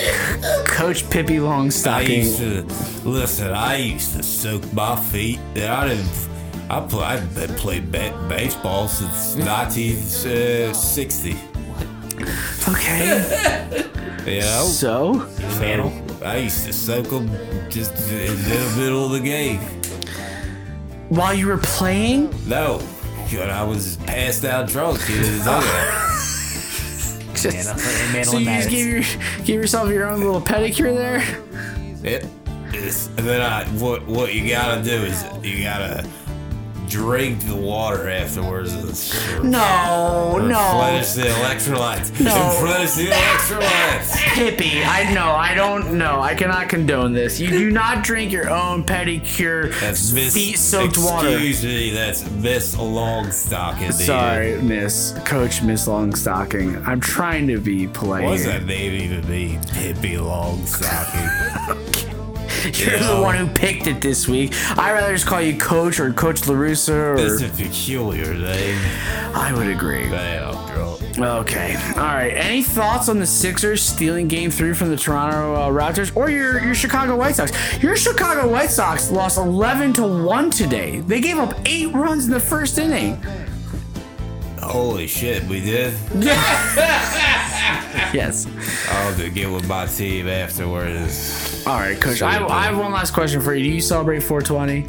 Coach Pippi I Longstocking. used to listen. I used to soak my feet. And I didn't. I play. I've been playing ba- baseball since 1960. Okay. You know, So, so I used to soak them just in the middle of the game. While you were playing, No, I was passed out drunk. Just, Man, so you just gave, your, gave yourself your own little pedicure there? It, and then I, what what you gotta do is you gotta drink the water afterwards. and No, no. Replenish the electrolytes. No. Replenish the electrolytes. Pippi, I know, I don't know. I cannot condone this. You do not drink your own pedicure, That's Miss. feet soaked water. Excuse me. That's Miss Longstocking. Sorry, Miss Coach Miss Longstocking. I'm trying to be polite. What does here. that name even mean? Pippi Longstocking. You're the one who picked it this week. I'd rather just call you Coach or Coach La Russa It's or. a peculiar name. I would agree. Damn, girl. Okay. All right. Any thoughts on the Sixers stealing Game Three from the Toronto uh, Raptors or your your Chicago White Sox? Your Chicago White Sox lost 11 to one today. They gave up eight runs in the first inning. Holy shit, we did. Yes. I'll have to get with my team afterwards. All right, Coach. I, I have one last question for you. Do you celebrate 420?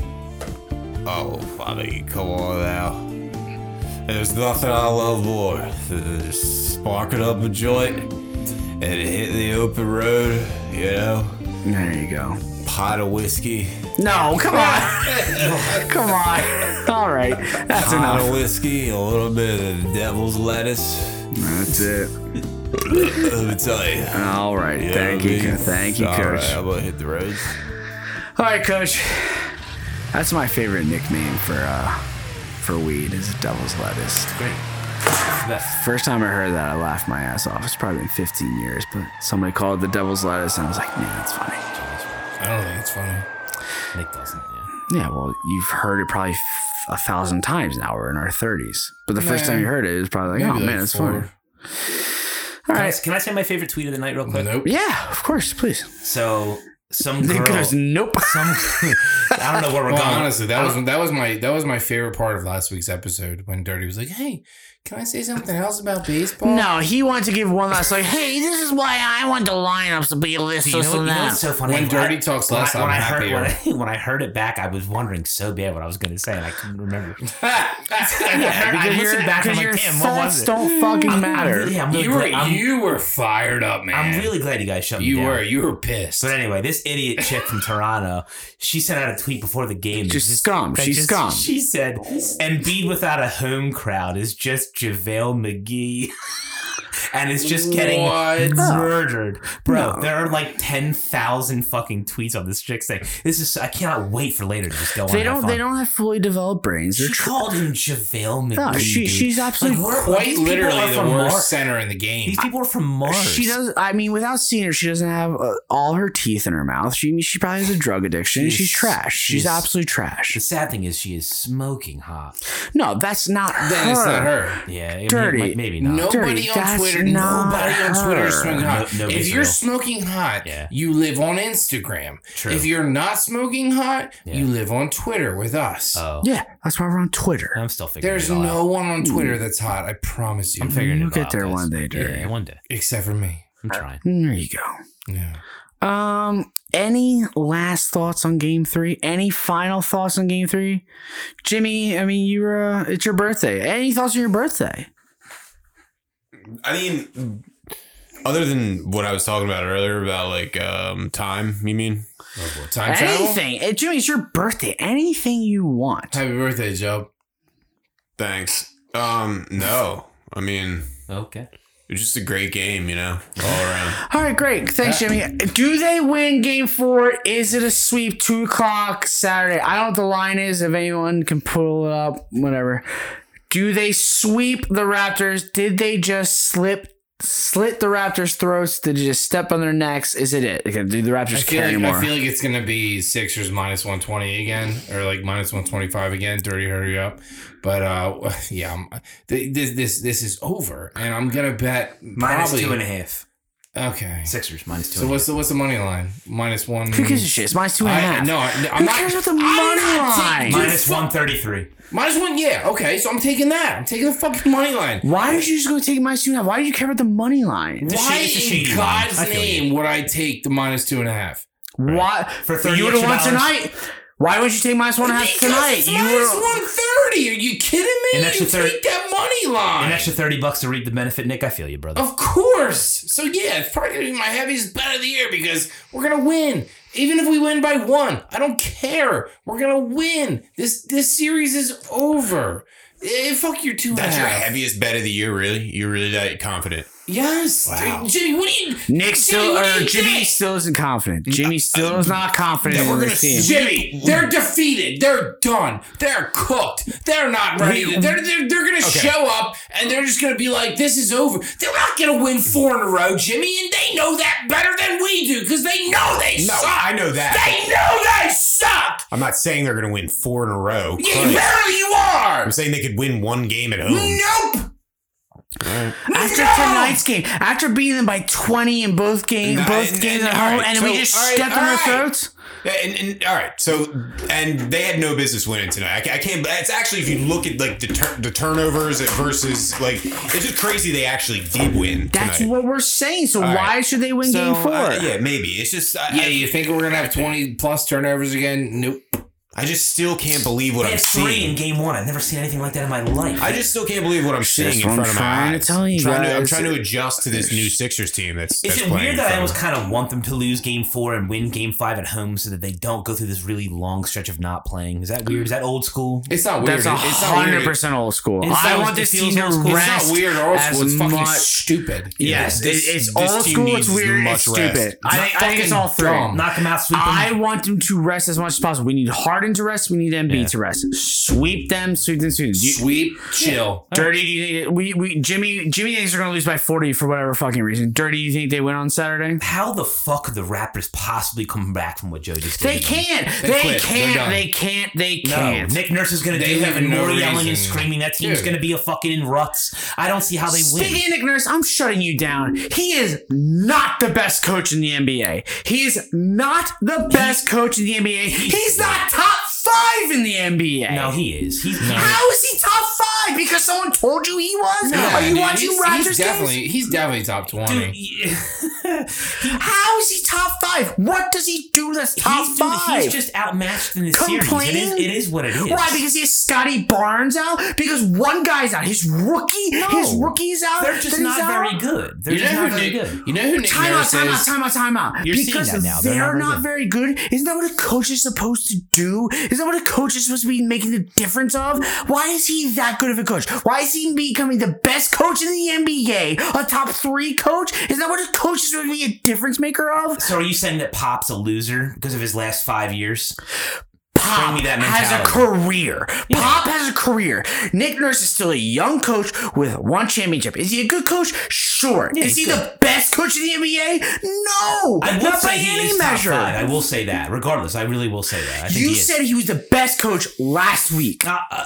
Oh, I mean, come on now. There's nothing I love more than just sparking up a joint and hitting the open road, you know? There you go. Pot of whiskey. No, come on. come on. All right. That's Pot enough. of whiskey, a little bit of devil's lettuce. That's it. Let me tell you. All right. know Thank what I you. mean? Thank you, All Coach. right, I'm gonna hit the roads. All right, Coach. That's my favorite nickname for uh for weed is Devil's Lettuce. Great. First time I heard that, I laughed my ass off. It's probably been 15 years, but somebody called it the Devil's Lettuce, and I was like, man, that's funny. I don't think it's funny. Nick doesn't. Yeah. Yeah, well, you've heard it probably f- a thousand times now. We're in our 30s, but the first time you heard it, it was probably like, Maybe oh like man, it's four. funny. All Can, I, can I say my favorite tweet of the night real quick? Nope. Yeah, of course, please. So some Nick girl, goes, nope. some I don't know where we're Well, going. honestly, that was that was my that was my favorite part of last week's episode when Dirty was like, "Hey, can I say something else about baseball?" No, he wanted to give one last like, hey, this is why I want the lineups to be this, you know, this, what- you know that. what's so funny? When Dirty I- talks when I, when I'm I heard, happier. When I, when I heard it back, I was wondering so bad what I was going to say, and I couldn't remember. Yeah, I because listened your, back, I'm because like, your damn, what thoughts was it? don't mm. fucking I'm matter. really, I'm really you were glad, you were fired up, man. I'm really glad you guys shut me you down. were you were pissed. But anyway, this idiot chick from Toronto, she sent out a tweet before the game. Just that scum. She's scum. She said, "And Embiid without a home crowd is just JaVale McGee. and it's just getting What? murdered. Bro, No. there are like 10,000 fucking tweets on this chick saying, this is, I cannot wait for later to just go on They and have don't. They don't have fully developed brains. They're She tr- called him JaVale McGee. No, she- she's absolutely we're- Quite these people are literally the from worst Mars. center in the game. These people are from Mars. She does. I mean, without seeing her, she doesn't have uh, all her teeth in her mouth. She she probably has a drug addiction. She's- She's, trash. She's, she's- absolutely trash. The sad thing is she is smoking hot. No, that's not her. Then it's not her. Yeah, Dirty. Mean, maybe not. Nobody Dirty, on that's Twitter. Not Nobody on Twitter is smoking hot. No- if you're real. smoking hot, Yeah. you live on Instagram. True. If you're not smoking hot, Yeah. you live on Twitter with us. Oh, Yeah, that's why we're on Twitter. I'm still figuring There's it all no out. one on Twitter that's hot. I promise you. I'm figuring We'll it get out, there one day, Dirty. Yeah, one day. Except for me. I'm trying. There you go. Yeah. Um, any last thoughts on Game Three? Any final thoughts on Game Three, Jimmy? I mean, you were. Uh, it's your birthday. Any thoughts on your birthday? I mean, other than what I was talking about earlier about like um, time, you mean? Time travel. Anything, Eh, Jimmy. It's your birthday. Anything you want. Happy birthday, Joe. Thanks. Um, no, I mean, Okay. it's just a great game, you know, all around. All right, great. Thanks, Jimmy. Do they win Game Four? Is it a sweep? Two o'clock Saturday. I don't know what the line is. If anyone can pull it up, whatever. Do they sweep the Raptors? Did they just slip? Slit the Raptors' throats? Did they just step on their necks? Is it it? Okay, Do the I Raptors feel, care like, anymore? I feel like it's gonna be Sixers minus one twenty again, or like minus one twenty five again. Dirty, hurry up! But uh, yeah, I'm, this this this is over, and I'm gonna bet Minus probably two and a half. Okay. Sixers minus two. So what's the what's the money line? Minus one. Who gives a shit? It's minus two and a I, half. no, I, I'm Who not. cares about the I'm money not line? minus one thirty three. Minus one, yeah. Okay, so I'm taking that. I'm taking the fucking money line. Why did you just go take minus two and a half? Why do you care about the money line? a Why shady- it's a shady in line. God's I you. name would I take the minus two and a half? Why For 30 you would have extra won dollars? tonight? Why would you take minus one and a half Because tonight? it's You minus would. one thirty. Are you kidding me? An extra you 30 take that money line. An extra thirty bucks to reap the benefit, Nick. I feel you, brother. Of course. So yeah, it's probably gonna be my heaviest bet of the year because we're gonna win. Even if we win by one, I don't care. We're gonna win. This this series is over. Eh, fuck your two and a That's your half. heaviest bet of the year, really? You're really that confident? Yes, Wow. Jimmy. What do you? Nick still or Jimmy think? still isn't confident. Jimmy uh, still is not confident in gonna team. Jimmy, they're defeated. They're done. They're cooked. They're not ready. They're, they're, they're going to show up and they're just going to be like, this is over. They're not going to win four in a row, Jimmy, and they know that better than we do because they know they No, suck. I know that. They know they suck. I'm not saying they're going to win four in a row. Yeah, barely you are. I'm saying they could win one game at home. Nope. After No! tonight's game, after beating them by twenty in both games, No, both and- games and- at home, right, and then we just all right, stepped on all their right. throats. And, and all right, so and they had no business winning tonight. I, I can't. It's actually if you look at like the tur- the turnovers versus like it's just crazy they actually did win. That's tonight. what we're saying. So All why right. should they win So, game four? uh, yeah, maybe it's just I, Yeah, I, you think we're going to have 20 plus turnovers again? Nope. I just still can't believe what They I'm had three in game one. I've never seen anything like that in my life. I just still can't believe what I'm seeing in what I'm front of my trying to eyes. tell you trying to, I'm guys. trying to adjust to this new Sixers team. That's, Is that's it playing weird in that I front almost of kind of want them to lose game four and win game five at home so that they don't go through this really long stretch of not playing? Is that weird? Is that old school? It's not weird. That's a it's not hundred weird. percent old school. It's I not- want it this feels team old to school. It's rest not weird or old as school. It's fucking much. stupid. Yes, This- it's this old team school. needs It's as weird. much It's stupid. rest. I think, I think it's all three. dumb. Knock them out, sweep them. I want them to rest as much as possible. We need Harden to rest. We need Embiid Yeah. to rest. Sweep them, sweep them, sweep them. Sweep, chill. Dirty, do you think we, we Jimmy Jimmy thinks they're gonna lose by forty for whatever fucking reason. Dirty, you think they win on Saturday? How the fuck could the Raptors possibly come back from what Joe just did? They can't. They They, can't. They can't. They can't. Nick Nurse is going to They do have even no more yelling and screaming. That team's Dude. going to be a fucking in ruts. I don't see how they win. Speaking of Nick Nurse, I'm shutting you down. He is not the best coach in the NBA. He is not the best coach in the NBA. He's not top five in the NBA. No, he is. He's How is he top five? Because someone told you he was? Yeah, Are you dude, watching he's, Raptors he's games? definitely he's definitely top twenty. Dude, How is he top five? What does he do that's top he's, dude, five? he's just outmatched in the series. It Complain? is, it is what it is. Why? Because he has Scottie Barnes out? Because one guy's out. His rookie, his rookie's out. They're just not he's very good. They're You just know not very Nick? good. You know who Nick Time out, Nurse time out, time out, time out. You're seeing that now. They're, They're not not very good. Isn't that what a coach is supposed to do? Isn't that what a coach is supposed to be making the difference of? Why is he that good a coach? Why is he becoming the best coach in the NBA? A top three coach? Isn't that what a coach is going to be a difference maker of? So are you saying that Pop's a loser because of his last five years? Pop me that has a career. Pop has a career. Nick Nurse is still a young coach with one championship. Is he a good coach? Sure. Yeah, is he he's the best coach in the NBA? No. I will not say by any measure. I will say that. Regardless, I really will say that. I think You he said he was the best coach last week. Uh, uh,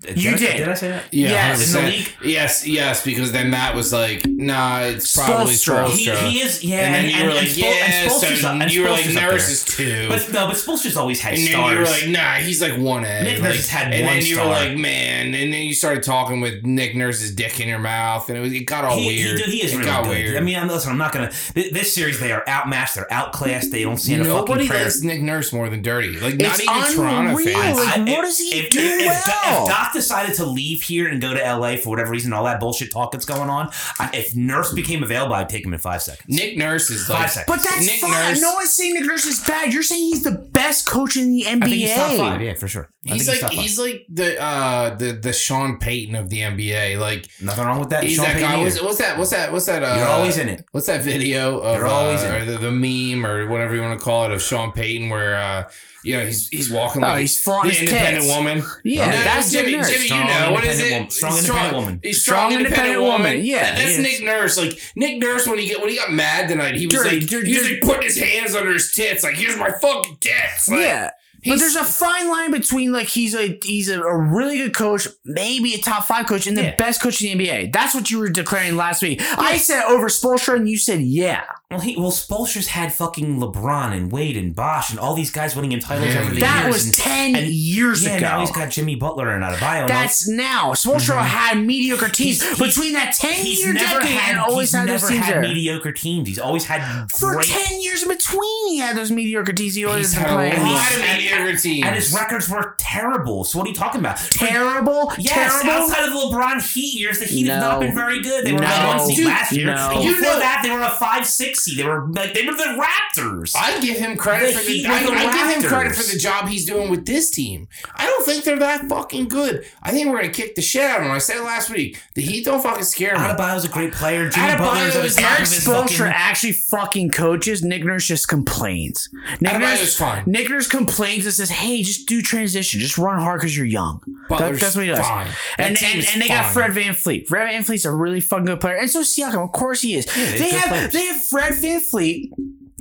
did You I, did. Did I say that? Yeah, Yes, 100%. in the league? Yes, yes, because then Matt was like, "Nah, it's probably Spoelstra. Spoelstra." He, he is, yeah. and then and, you and, were like, and Spol- and "Yeah." Spoelstra's So up- and you were like, Spoelstra's up there. "Nurse is two. But no, but Spolster's always had and then stars. you were like, "Nah, he's like one A." Nick like, Nurse has had and one then you were like, "Man," and then you started talking with Nick Nurse's dick in your mouth, and it was it got all he, weird. He, he is it really got good. weird. I mean, I'm, listen, I'm not gonna. This, this series, they are outmatched. They're outclassed. They don't stand a nobody fucking prayer. likes Nick Nurse more than Dirty. Like not even Toronto fans. Like, what does he do if, if, well? Doc decided to leave here and go to LA for whatever reason, all that bullshit talk that's going on, I, if Nurse became available, I'd take him in five seconds. Nick Nurse is Five seconds. But that's Nick fine. Nurse- No one's saying Nick Nurse is bad. You're saying he's the best coach in the NBA. I think he's top five. Yeah, for sure. I He's think like five. he's like the uh the the Sean Payton of the NBA. Like nothing wrong with that. he's Sean that Payton guy. What's, what's that? What's that? What's that? Uh, You're always in it. What's that video of You're always uh, in or the, the meme or whatever you want to call it of Sean Payton where uh you know he's he's walking Oh, like he's flaunting the independent tits. woman. Yeah, No, that's Jimmy. Nick Nurse. Jimmy, Strong you know what is independent it? woman. Strong independent woman. He's Strong independent woman. Yeah, That- that's. Nick Nurse. Like Nick Nurse when he get when he got mad tonight, he was Dirty, like dirty, he was dirty. like putting his hands under his tits, like here's my fucking tits. Like, Yeah. But there's a fine line between like he's a he's a, a really good coach, maybe a top five coach, and the Yeah. best coach in the NBA. That's what you were declaring last week. I said over Spoelstra, and you said yeah. Well, he, well, Spolster's had fucking LeBron and Wade and Bosh and all these guys winning him titles over the That years. was and, ten and- years yeah, ago. now he's got Jimmy Butler and Adebayo. and That's now. Spoelstra mm-hmm. had mediocre teams He's- he's- between that ten he's year never decade had and always he's had never had there. mediocre teams. He's always had For great. ten years in between, he had those mediocre teams. He always He's had a playing. lot and- mediocre teams. and his records were terrible. So what are you talking about? Terrible, Yes, terrible. outside of the LeBron Heat years, the Heat have not been very good. They were No. one seed last year. no. You know- that, they were a five six seed. They were like they were the Raptors. I give him credit The for the. Heat I, the I give him credit for the job he's doing with this team. I don't think they're that fucking good. I think we're gonna kick the shit out of them. I said it last week. The Heat don't fucking scare me. Adebayo's a great player. Jimmy Adebayo Butler's at the is top Eric of his Spoelstra fucking. actually fucking coaches. Nick Nurse just complains. Nick Adebayo's Nurse, fine. Nick Nurse complains and says, "Hey, just do transition. Just run hard because you're young." That- Butler's that's what he does. fine. That And, and, and they got. Fred VanVleet. Fred VanVleet's a really fucking good player, and so Siakam. Of course he is. they're they have players. they have Fred VanVleet.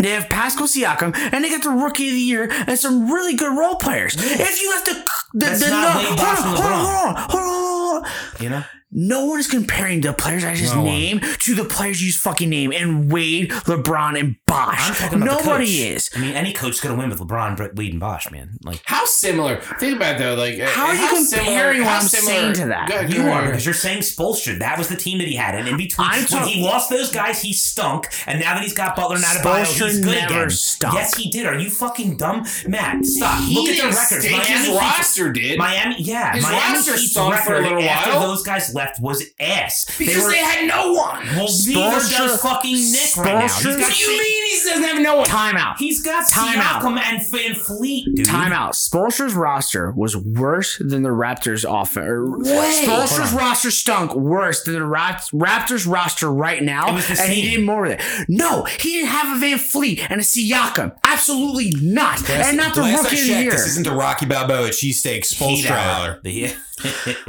They have Pascal Siakam, and they got the rookie of the year and some really good role players. If you have to, the, the, no, hold on, hold on, hold on, hold on, hold on. You know, No one is comparing the players I just No one. named to the players you just fucking name and Wade, LeBron, and Bosh. I'm talking about the Nobody is. I mean, any coach's gonna win with LeBron, Wade, and Bosh, man. Like How similar? Think about that. Like, How are you comparing what I'm saying to that? Go ahead, you are because you're saying Spoelstra. That was the team that he had, and in between I'm when talk- he lost those guys, he stunk. And now that he's got Butler and Adebayo, Spoelstra he's good never again. stunk. Yes, he did. Are you fucking dumb, Matt? Stop. He Look at didn't the records. stink. His roster did. Miami, yeah, His Miami roster Heat's stunk for a record little after while. those guys left was ass. because were, they had no one. well, neither Spoelstra- does fucking Nick right now. He's Spoelstra- got What do you mean he doesn't have no one? Timeout. He's got Time out. Siakam and VanVleet, dude. Timeout. Spolster's roster was worse than the Raptors' offense. Spolster's roster stunk worse than the Raptors' roster right now, It was and he did more with it. No, he didn't have a VanVleet and a Siakam. Absolutely not, and not the rookie of the year. This isn't the Rocky Balboa cheesesteak Heat Spoelstra hour. hour.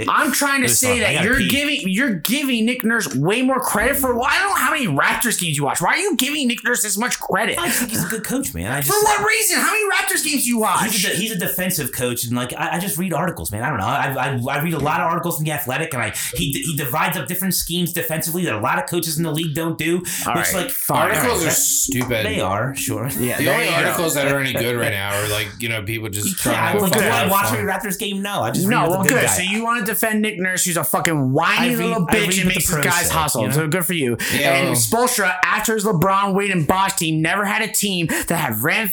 I'm trying to say that you're pee. giving you're giving Nick Nurse way more credit for. Well, I don't know how many Raptors games you watch. Why are you giving Nick Nurse this much credit? I think he's a good coach, man. I just For what reason? How many Raptors games do you watch? He's a, he's a defensive coach, and like I, I just read articles, man. I don't know. I, I, I read a lot of articles in the Athletic, and I he he divides up different schemes defensively that a lot of coaches in the league don't do. All which right, like fine. Articles all are stupid. They are sure. yeah, The there only you go. Articles that are any good right now are like you know people just trying to well, do. I watch fun. every Raptors game? No, I just No, well, good. guy. So you want to defend Nick Nurse, who's a fucking whiny read- little bitch read and makes the his guys say, hustle. you know? So good for you. Yeah. And Spoelstra, after his LeBron, Wade, and Bosh team, never had a team that had Ran-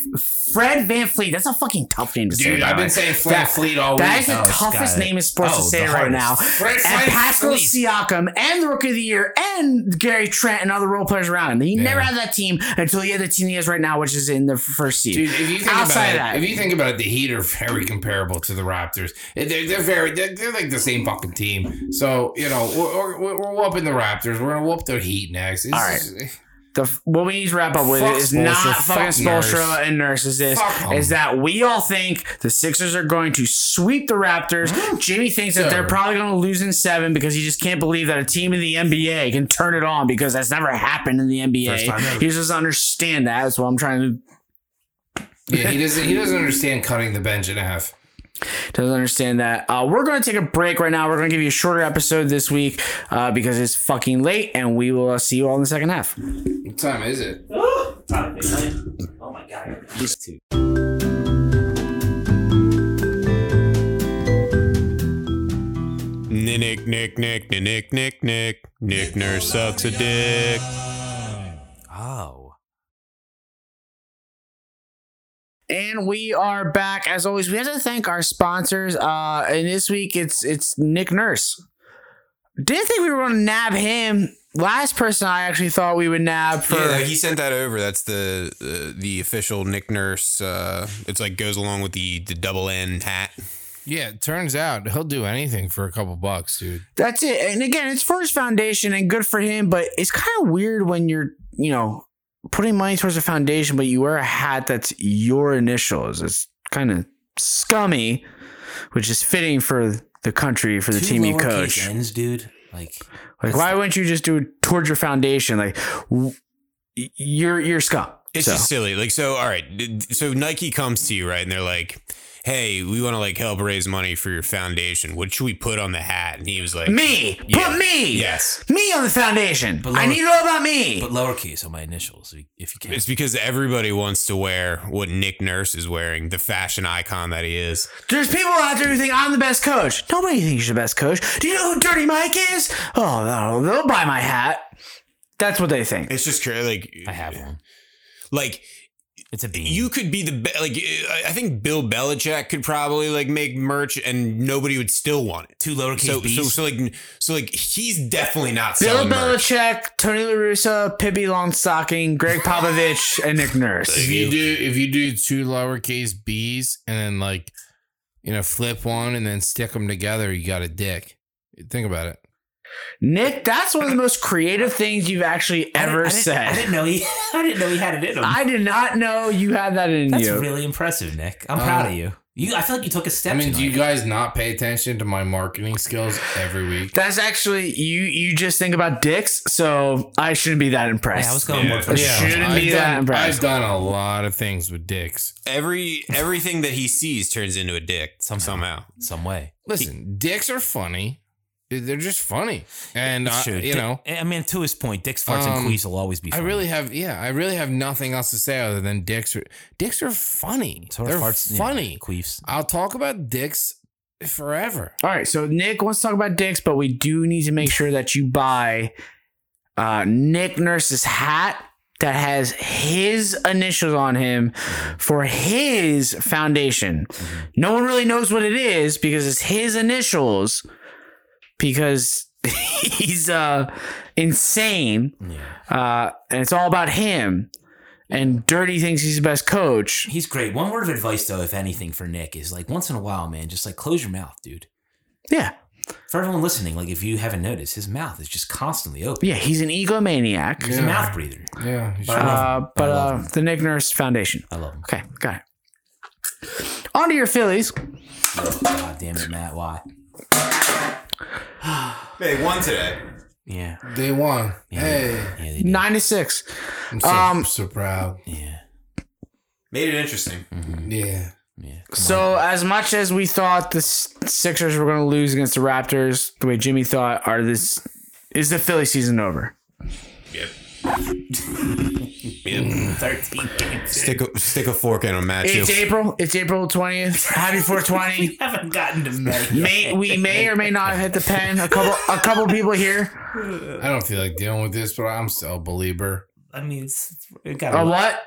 Fred VanVleet. That's a fucking tough name to say. Dude, I've the been saying Flat That- Fleet all That week. is the Oh, toughest name in sports oh, to Oh, say right now. Fred and Flat Pascal Fleet. Siakam and the Rookie of the Year and Gary Trent and other role players around him. He never had that team until he had the team he has right now, which is in the first seed. Dude, if you think Outside about it, that, if you think about it, the Heat are very comparable to the Raptors. They're, they're very, they're, they're like the same fucking team. So you know, we're, we're, we're whooping the Raptors. We're gonna whoop the Heat next. It's All right. just- eh. the what we need to wrap up with Fuck is not fuck fucking. Spoelstra and Nurse. Is this is that we all think the Sixers are going to sweep the Raptors? Mm-hmm. Jimmy thinks that they're probably going to lose in seven because he just can't believe that a team in the NBA can turn it on because that's never happened in the NBA. He just doesn't understand that. That's what I'm trying to yeah, he doesn't. He doesn't understand cutting the bench in half. doesn't understand that. Uh, we're going to take a break right now. We're going to give you a shorter episode this week uh, because it's fucking late, and we will uh, see you all in the second half. What time is it? Oh my god, these two. Nick, Nick, Nick, Nick, Nick, Nick. Nick Nurse sucks a dick. Oh. And we are back as always. We have to thank our sponsors. Uh, and this week it's it's Nick Nurse. Didn't think we were going to nab him. Last person I actually thought we would nab for. Yeah, he sent that over. That's the uh, the official Nick Nurse. Uh, it's like goes along with the the double N hat. Yeah, it turns out he'll do anything for a couple bucks, dude. That's it. And again, it's for his foundation and good for him. But it's kind of weird when you're you know putting money towards a foundation, but you wear a hat that's your initials. It's kind of scummy, which is fitting for the country for the Two team you lowercase coach. Ends, dude. Like Like, why wouldn't you just do it towards your foundation? Like, w- you're you're scum. It's So- just silly. Like, so, all right. So Nike comes to you, right? And they're like, hey, we want to like help raise money for your foundation. What should we put on the hat? And he was like, Me, Yeah. put me, Yes. me on the foundation. But I need to know about me. But lowercase on my initials, if you can. It's because everybody wants to wear what Nick Nurse is wearing, the fashion icon that he is. There's people out there who think I'm the best coach. Nobody thinks you're the best coach. Do you know who Dirty Mike is? Oh, they'll, they'll buy my hat. That's what they think. It's just crazy. Like, I have one. like It's a bean. you could be the be- like. I I think Bill Belichick could probably like make merch, and nobody would still want it. two lowercase So, so, b's. so like, so like, he's definitely not Bill selling merch. Belichick, Tony La Russa, Pippi Longstocking, Gregg Popovich, and Nick Nurse. If you do if you do two lowercase b's and then like you know flip one and then stick them together, you got a dick. Think about it. Nick, that's one of the most creative things you've actually I didn't- ever I didn't, said. I didn't know he. I didn't know he had it in him. I did not know you had that in That's you. That's really impressive, Nick. I'm proud Uh, of you. You, I feel like you took a step. I mean, do you guys not pay attention to my marketing skills every week? That's actually you. You just think about dicks, so I shouldn't be that impressed. Yeah, I was going Yeah. more for Yeah. shouldn't be I've that done, impressed. I've done a lot of things with dicks. Every everything that he sees turns into a dick Somehow. somehow. some way. Listen, dicks are funny. They're just funny, and I, you Dick- know, I mean, to his point, Dick's farts Um, and queefs will always be. I Funny. really have, yeah, I really have nothing else to say other than dicks are dicks are funny. So They're farts, yeah, funny. queefs. I'll talk about dicks forever. All right, so Nick wants to talk about dicks, but we do need to make sure that you buy uh, Nick Nurse's hat that has his initials on him for his foundation. No one really knows what it is because it's his initials because he's uh, insane Yeah, uh, and it's all about him. And Dirty thinks he's the best coach. he's great. One word of advice, though, if anything, for Nick is like once in a while, man, just like close your mouth, dude. Yeah, For everyone listening, like if you haven't noticed, his mouth is just constantly open. yeah, he's an egomaniac. He's a mouth breather. Yeah, you But should. I love Uh, but uh, the Nick Nurse Foundation. I love him. Okay, got it. On to your Phillies. God damn it, Matt. Why? They won today. Yeah. they won. Yeah. Hey, Yeah. They did. Nine to six. I'm so, Um, so proud. Yeah. Made it interesting. Yeah. Yeah. Come So as much as we thought the Sixers were going to lose against the Raptors, the way Jimmy thought, are this is the Philly season over? Yep. On. 13 games. Stick a, stick a fork in him, Matt. It's April. It's April twentieth. Happy four twenty. We haven't gotten to May. May we may or may not have hit the pen. A couple a couple people here. I don't feel like dealing with this, but I'm still a believer. I mean, it's, it got A what?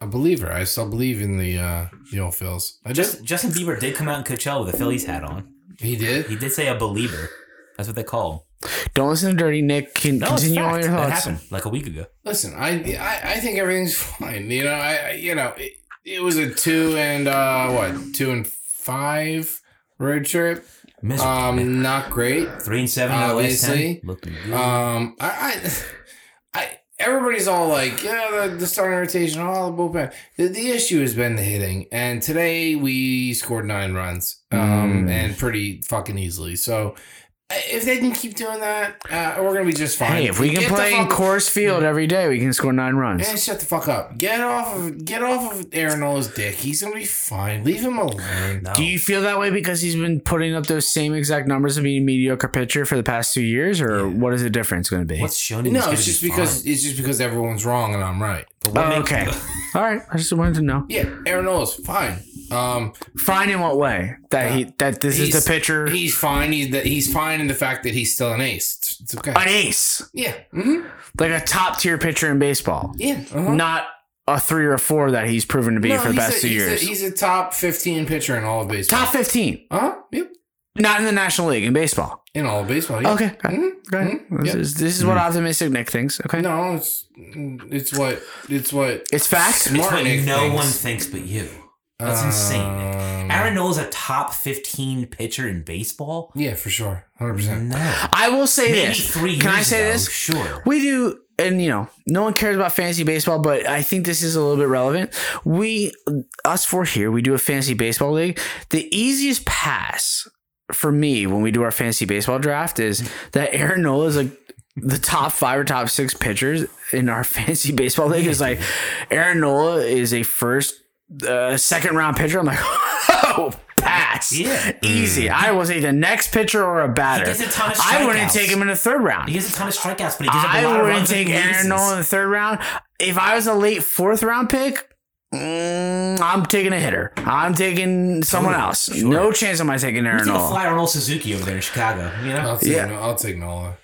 A believer. I still believe in the uh the old Phils. I just Just, Justin Bieber did come out in Coachella with a Phillies hat on. he did. He did say a believer. That's what they call him. Don't listen to Dirty Nick. Can No, it's continue on fact. your That thoughts. happened like a week ago. Listen, I, I I think everything's fine. You know, I, I you know it, it was a two and uh what two and five road trip. Miserable. Um, not great. Three and seven. in the obviously. Looking good. Um, I, I, I everybody's all like, yeah, the, the starting rotation, all the bullpen. The, the issue has been the hitting, and today we scored nine runs, um, Mm. and pretty fucking easily. So. Uh, If they can keep doing that, uh, we're gonna be just fine. Hey, if we can Get play in fuck- Coors Field every day, we can score nine runs. Man, shut the fuck up. Get off of get off of Aaron Nola's dick. He's gonna be fine. Leave him alone. no. Do you feel that way because he's been putting up those same exact numbers of being a mediocre pitcher for the past two years, or what is the difference going to be? What's shown in No, it's just because it's just because everyone's wrong and I'm right. But what Oh, okay. All right. I just wanted to know. Yeah, Aaron Nola's fine. Um, Fine in what way? That he that this is he's- the pitcher, He's fine. He's the, he's fine in the fact that he's still an ace. It's, it's okay. an ace, yeah. Mm-hmm. like a top tier pitcher in baseball, Yeah. uh-huh. not a three or a four that he's proven to be No, for the he's past a, two he's years. A, he's a top 15 pitcher in all of baseball. top fifteen, Uh huh. Yep. not in the National League in baseball. In all of baseball. Yeah. Okay, got it. Mhm. Got it. Mhm. This, Yeah. is, this is what optimistic Nick thinks. Okay, No, it's it's what it's what it's fact. It's what Nick no thinks. one thinks but you. That's insane. Nick. Um, Aaron Nola's a top 15 pitcher in baseball. Yeah, for sure. 100%. No. I will say Maybe this. three Can I say ago, this? Sure. We do, and you know, no one cares about fantasy baseball, but I think this is a little bit relevant. We, us four here, we do a fantasy baseball league. The easiest pass for me when we do our fantasy baseball draft is that Aaron Nola is like the top five or top six pitchers in our fantasy baseball league is like Aaron Nola is a first, uh, second round pitcher. I'm like, oh, pass. Yeah. Easy. I will take the next pitcher or a batter. gets a ton of I wouldn't take him in the third round. He gets a ton of strikeouts, but he gives up a I lot of wouldn't runs take Aaron loses. Nola in the third round. If I was a late fourth round pick, mm, I'm taking a hitter. I'm taking someone else. No chance am I taking I'm Aaron taking a Nola. flyer Earl Suzuki over there in Chicago. You know, I'll take, Yeah. I'll take Nola.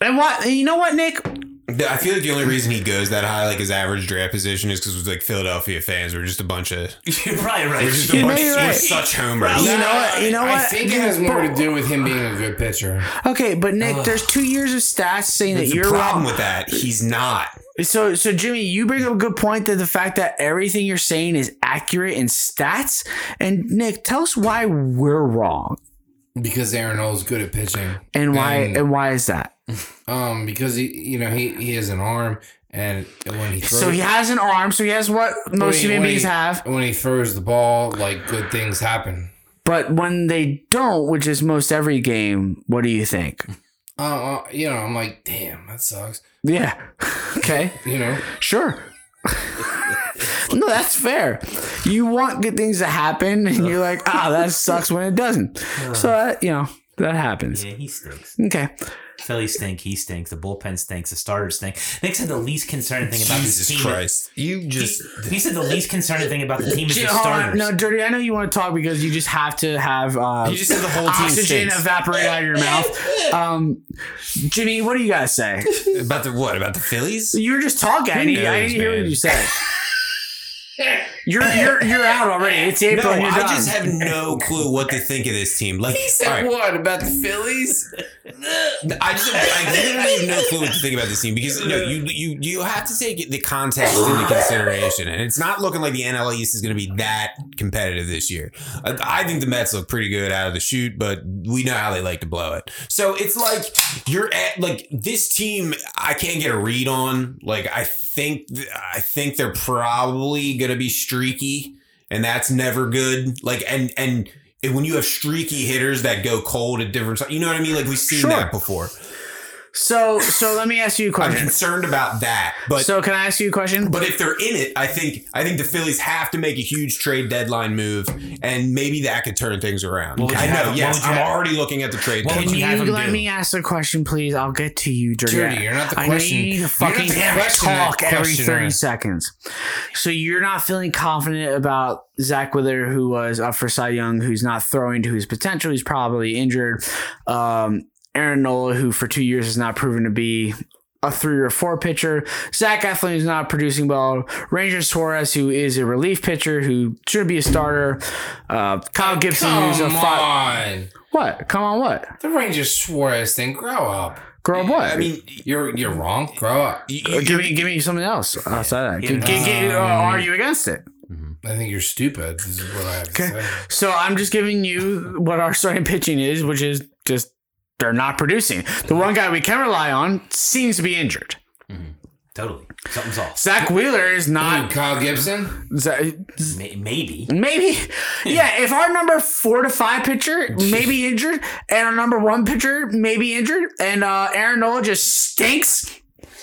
And what? You know what, Nick? I feel like the only reason he goes that high, like his average draft position, is because was like Philadelphia fans were just a bunch of you're probably right. we're just a You know bunch you're we're right. such homers. You know what? You know what? I think it has more to do with him being a good pitcher. Okay, but Nick, there's two years of stats saying that The you're problem wrong. with that, he's not. So, so Jimmy, you bring up a good point that the fact that everything you're saying is accurate in stats. And Nick, tell us why we're wrong Because Aaron Nola's good at pitching. and why And- and why is that? Um, because he, you know, he he has an arm, and when he throws, So he has an arm. So he has what most human beings he- have. When he throws the ball, like good things happen. But when they don't, which is most every game, what do you think? Uh, uh, you know, I'm like, damn, that sucks. Yeah. Okay. You know, Sure. no, that's fair. You want good things to happen, and you're like, ah, that sucks when it doesn't. So that you know that happens. Yeah, he stinks. Okay. Philly stink. He stinks. The bullpen stinks. The starters stink. Nick said the least concerning thing about this Jesus team. Christ, you just he said the least concerning thing about the team is the Hold starters. No, dirty. I know you want to talk because you just have to have uh, you just said the whole team oxygen stinks. evaporate out of your mouth. Um, Jimmy, what do you guys say? about the what about the Phillies? You were just talking. I didn't, I didn't hear what you said. You're you're you're out already. It's April. and you're I done. just have no clue what to think of this team. Like, he said all right, what about the Phillies? I just I literally have no clue what to think about this team because you know you you you have to take the context into consideration, and it's not looking like the NL East is going to be that competitive this year. I, I think the Mets look pretty good out of the shoot, but we know how they like to blow it. So it's like you're at like this team. I can't get a read on. Like I think I think they're probably going to be streaky, and that's never good. Like and and. When you have streaky hitters that go cold at different times, you know what I mean? Like we've seen Sure. that before. So so. Let me ask you a question. I'm concerned about that. But so can I ask you a question? but if they're in it, I think I think the Phillies have to make a huge trade deadline move, and maybe that could turn things around. What would you I know. have- yes, I'm have- already looking at the trade What would deadline. Can have you let do? me ask a question, please? I'll get to you, dirty. Dirty, you're not the I question- know you need to you're fucking not the question talk every thirty seconds. So you're not feeling confident about Zack Wheeler, who was up for Cy Young, who's not throwing to his potential. He's probably injured. Um, Aaron Nola, who for two years has not proven to be a three or four pitcher. Zach Eflin is not producing well. Ranger Suarez, who is a relief pitcher, who should be a starter. Uh, Kyle Gibson, who's a five. on, What? Come on, what? the Rangers Suarez thing. Grow up. Grow up what? I mean, You're you're wrong. Grow up. give me, give me something else outside of that. Give, Yeah. give, give, uh, are you against it? I think you're stupid. This is what I have to say. So I'm just giving you what our starting pitching is, which is just they're not producing. The one guy we can rely on seems to be injured. Totally. Something's off. Zack Wheeler is Dude, not. Kyle Gibson. Za- May- Maybe. Maybe, yeah. If our number four to five pitcher may be injured, and our number one pitcher may be injured, and uh, Aaron Nola just stinks,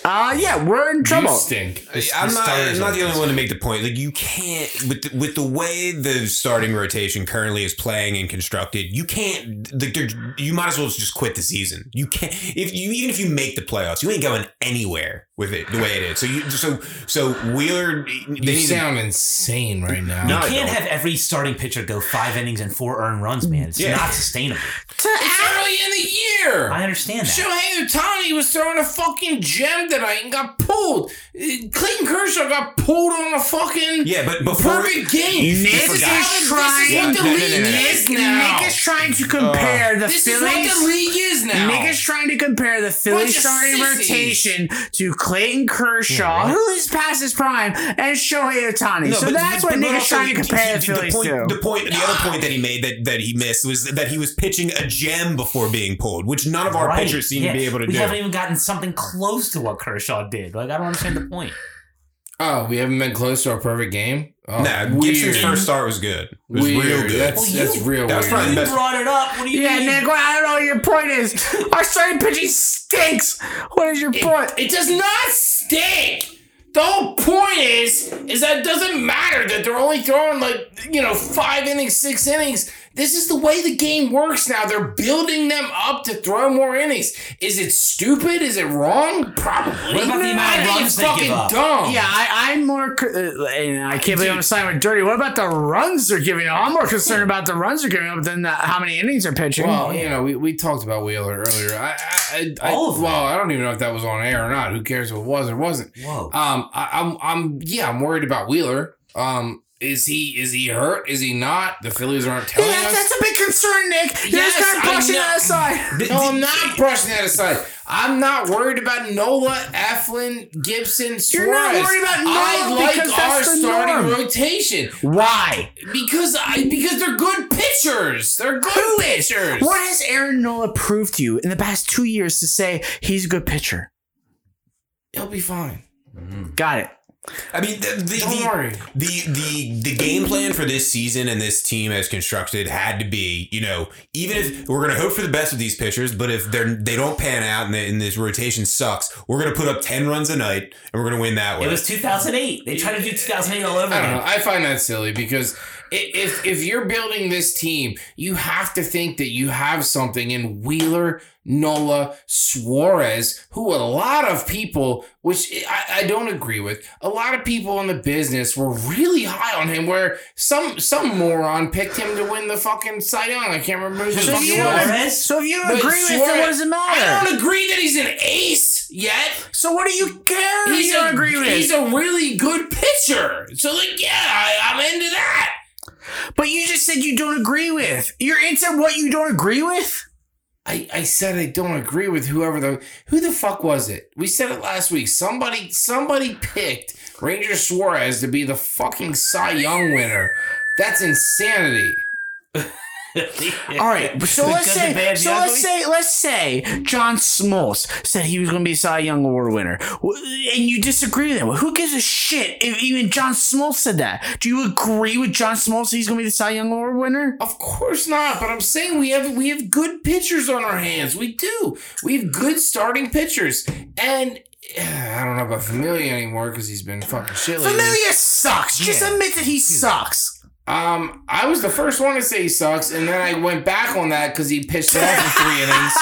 uh, yeah, we're in trouble. You trouble. stink. I'm not, I'm not the only one to make the point. Like you can't with the, with the way the starting rotation currently is playing and constructed. You can't. Like you might as well just quit the season. You can't. If you even if you make the playoffs, you ain't going anywhere with it the way it is. So you so so Wheeler. They You need to- sound insane right now. No, You can't don't. have every starting pitcher go five innings and four earned runs, man. It's Yeah. not sustainable. It's early in the year. I understand that. Shohei Ohtani was throwing a fucking gem tonight and got pulled. Uh, Clayton Kershaw got pulled on a fucking Yeah, but before perfect game. Nick is is how the, trying- this is what the No, no, no, league no, no. is now. Nick is trying to compare the this is Phillies. what the league is now. Nick is trying to compare the Phillies starting rotation to Clayton Kershaw, who is past his prime, and Shohei Ohtani. No, so but- that's but- what but Nick is trying to compare he- the Phillies point, to. The point, the other point that he made that, that he missed was that he was pitching a gem before being pulled, which none of our Right. pitchers seem Yeah. to be able to we do. We haven't even gotten something close to what Kershaw did. Like I don't understand the point. Oh, we haven't been close to our perfect game. Oh, Nah, weird. Gibson's first start was good. It was Weird. real good. That's, Well, that's you- real that was weird. probably the best. brought it up. What do you Yeah, mean? Nick, well, I don't know what your point is. Our starting pitching stinks. What is your point? It does not stink. The whole point is, is that it doesn't matter that they're only throwing like you know five innings, six innings. This is the way the game works now. They're building them up to throw more innings. Is it stupid? Is it wrong? Probably. What about the amount of runs they give up? dumb. Yeah, I, I'm more, uh, and I can't believe I'm signing with Dirty. What about the runs they're giving up? I'm more concerned about the runs they're giving up than the, how many innings they're pitching. Well, you know, we, we talked about Wheeler earlier. I, I, I, All of them. well, I don't even know if that was on air or not. Who cares if it was or wasn't? Whoa. Um, I, I'm, I'm, yeah, I'm worried about Wheeler. Um, is he, is he hurt? Is he not? The Phillies aren't telling yeah, us. that's a big concern, Nick. You're Yes, just kind of brushing that aside. no, I'm not brushing that aside. I'm not worried about Nola, Eflin, Gibson, Suarez. You're not worried about Nola I like because our that's the starting norm. rotation Why? because I because they're good pitchers. They're good pitchers. What has Aaron Nola proved to you in the past two years to say he's a good pitcher? He'll be fine. Mm-hmm. Got it. I mean, the the, Don't worry. the the the game plan for this season and this team as constructed had to be, you know, even if we're gonna hope for the best with these pitchers, but if they're they don't pan out and, they, and this rotation sucks, we're gonna put up ten runs a night and we're gonna win that way. It was 2008. They tried to do 2008 all over I don't know. I find that silly because i- if if you're building this team, you have to think that you have something in Wheeler, Nola, Suarez, who a lot of people, which I, I don't agree with, a lot of people in the business were really high on him. Where some some moron picked him to win the fucking Cy Young. I can't remember who the So fuck if it you was. don't, Suarez? so if you don't But agree with it, Suarez- what does it I don't agree that he's an ace yet. So what do you care He's you don't a, agree with He's a really good pitcher. So like, yeah, I, I'm into that. But you just said you don't agree with. You're into what you don't agree with? I, I said I don't agree with whoever the who the fuck was it? We said it last week. Somebody somebody picked Ranger Suarez to be the fucking Cy Young winner. That's insanity. All right, so let's say, bad, so let's say, let's say John Smoltz said he was going to be a Cy Young Award winner, and you disagree with him. Who gives a shit if even John Smoltz said that? Do you agree with John Smoltz? that He's going to be the Cy Young Award winner. Of course not, but I'm saying we have we have good pitchers on our hands. We do. We have good starting pitchers. And I don't know about Familia anymore because he's been fucking shit. Familia sucks. Just admit that he sucks. Um, I was the first one to say he sucks, and then I went back on that because he pitched it off in three innings.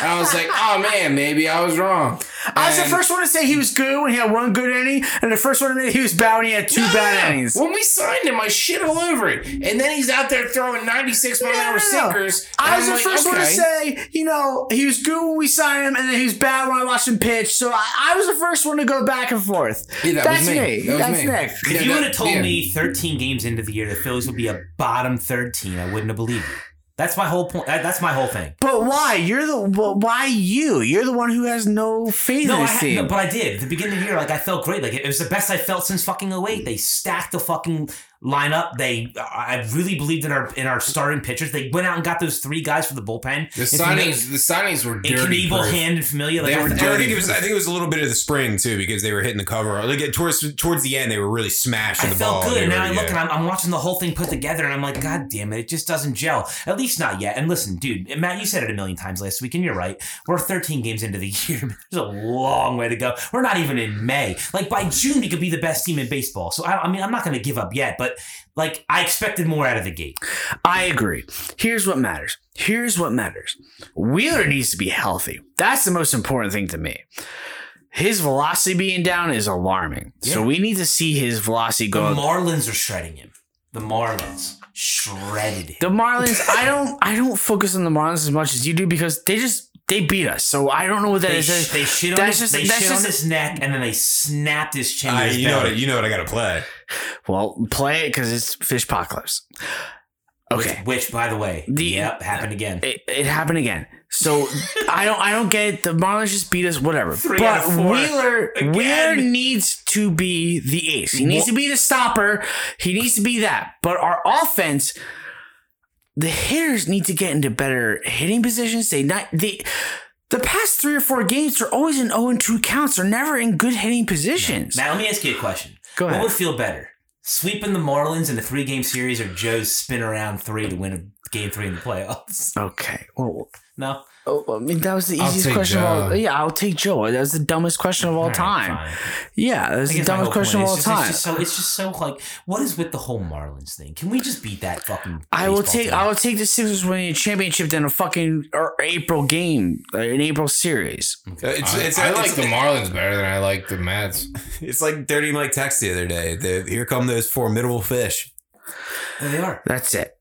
And I was like, oh man, maybe I was wrong. I was the first one to say he was good when he had one good inning, and the first one to say he was bad when he had two No, bad no, no. innings. When we signed him, I shit all over it, and then he's out there throwing 96 mile an hour no, no. sinkers. I was I'm the like, first one to say, you know, he was good when we signed him, and then he was bad when I watched him pitch. So I, I was the first one to go back and forth. Yeah, that That's was me. me. That was That's me. Nick. If Yeah, you would have told yeah. me 13 games into the year the Phillies would be a bottom third team, I wouldn't have believed you. That's my whole point. That's my whole thing. But why? You're the well, why you? You're the one who has no faith No, in I this had, team. no, but I did. At the beginning of the year, like I felt great. Like it was the best I felt since fucking 08. They stacked the fucking lineup. They, I really believed in our in our starting pitchers. They went out and got those three guys for the bullpen. The And signings, the signings were and dirty. Knebel, proof. Hand, and Familia. Like They I were th- I think it was. I think it was a little bit of the spring too, because they were hitting the cover. Like towards towards the end, they were really smashing I the felt ball. good. They And now were- I look yeah. and I'm, I'm watching the whole thing put together, and I'm like, God damn it, it just doesn't gel. At least not yet. And listen, dude, Matt, you said it a million times last week, and you're right. We're 13 games into the year. There's a long way to go. We're not even in May. Like by June, we could be the best team in baseball. So I, I mean, I'm not going to give up yet, but like I expected more out of the gate. I agree. Here's what matters. Here's what matters. Wheeler needs to be healthy. That's the most important thing to me. His velocity being down is alarming. So we need to see his velocity go. The. Marlins are shredding him. The Marlins shredded him. The Marlins, I don't I don't focus on the Marlins as much as you do because they just they beat us. So I don't know what that They, is. sh- they shit on That's his, just- they that's shit on just- his neck, and then they snapped his chin. to I- his you know what? You know what? I got to play. Well, play it because it's fish apocalypse. Okay. Which, by the way, The- yep, happened again. It, it happened again. So I don't I don't get it. The Marlins just beat us, whatever. Three but out of four. Wheeler Again. Wheeler needs to be the ace. He needs to be the stopper. He needs to be that. But our offense, the hitters need to get into better hitting positions. They not they The past three or four games are always in 0 2 counts. They're never in good hitting positions. Now, let me ask you a question. Go ahead. What would feel better? Sweeping the Marlins in a three game series or Joe's spin around three to win a game three in the playoffs? Okay. Well, No? Oh, I mean, that was the easiest take question of all. Yeah, I'll take Joe. That was the dumbest question of all, right, time. fine. Yeah, that was the dumbest question of all is time. It's just, so, it's just so like, what is with the whole Marlins thing? Can we just beat that fucking? I will take team? I will take the Sixers winning a championship than a fucking or April game, uh, an April series. It's, I, it's, I it's, like the Marlins better than I like the Mets. It's like Dirty Mike text the other day. The, here come those formidable fish. There they are. That's it.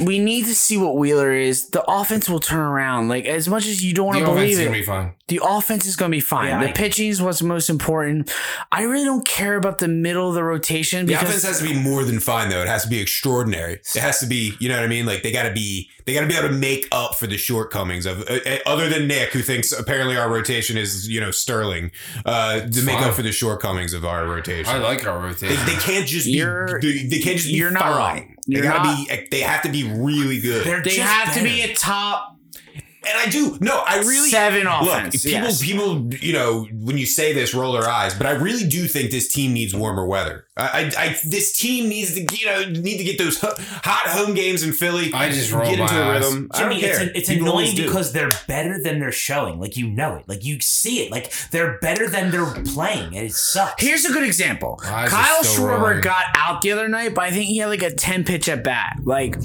We need to see what Wheeler is. The offense will turn around. Like as much as you don't want to believe it, be fine. the offense is going to be fine. Yeah, the I- pitching is what's most important. I really don't care about the middle of the rotation The because offense has to be more than fine, though. It has to be extraordinary. It has to be, you know what I mean? Like they got to be, they got to be able to make up for the shortcomings of, uh, uh, other than Nick, who thinks apparently our rotation is, you know, sterling, uh, to make fine. up for the shortcomings of our rotation. I like our rotation. they can't just be. You're- They, they can't just be. you're not fine. Wrong. They You're gotta not- be. They have to be really good. They're they have to be a top And I do. No, I really Seven look. offense, People, yes. people, you know, when you say this, roll their eyes. But I really do think this team needs warmer weather. I, I, I this team needs to, you know, need to get those hot home games in Philly. I just roll get into my a eyes. rhythm. I don't Jimmy, care. it's, it's annoying because they're better than they're showing. Like you know it. Like you see it. Like they're better than they're playing, and it sucks. Here's a good example. Eyes Kyle still Schwarber rolling. got out the other night, but I think he had like a 10 pitch at bat. Like,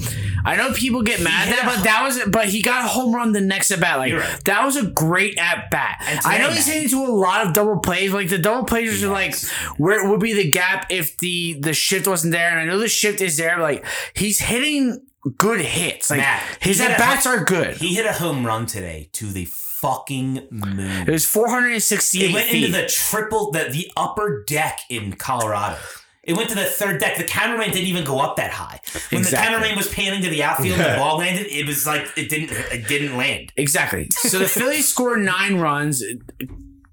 I know people get mad at that, but that was, but he got a home run the next at bat. Like, right. that was a great at bat. I know he's hitting to a lot of double plays. Like, the double plays are like, Yes. where would be the gap if the, the shift wasn't there? And I know the shift is there, but like, he's hitting good hits. Like, Matt, his at bats are good. He hit a home run today to the fucking moon. It was 468 It went feet. into the triple, the, the upper deck in Colorado. It went to the third deck. The cameraman didn't even go up that high. When the cameraman was panning to the outfield and the ball landed, it was like it didn't it didn't land. Exactly. So the Phillies scored nine runs.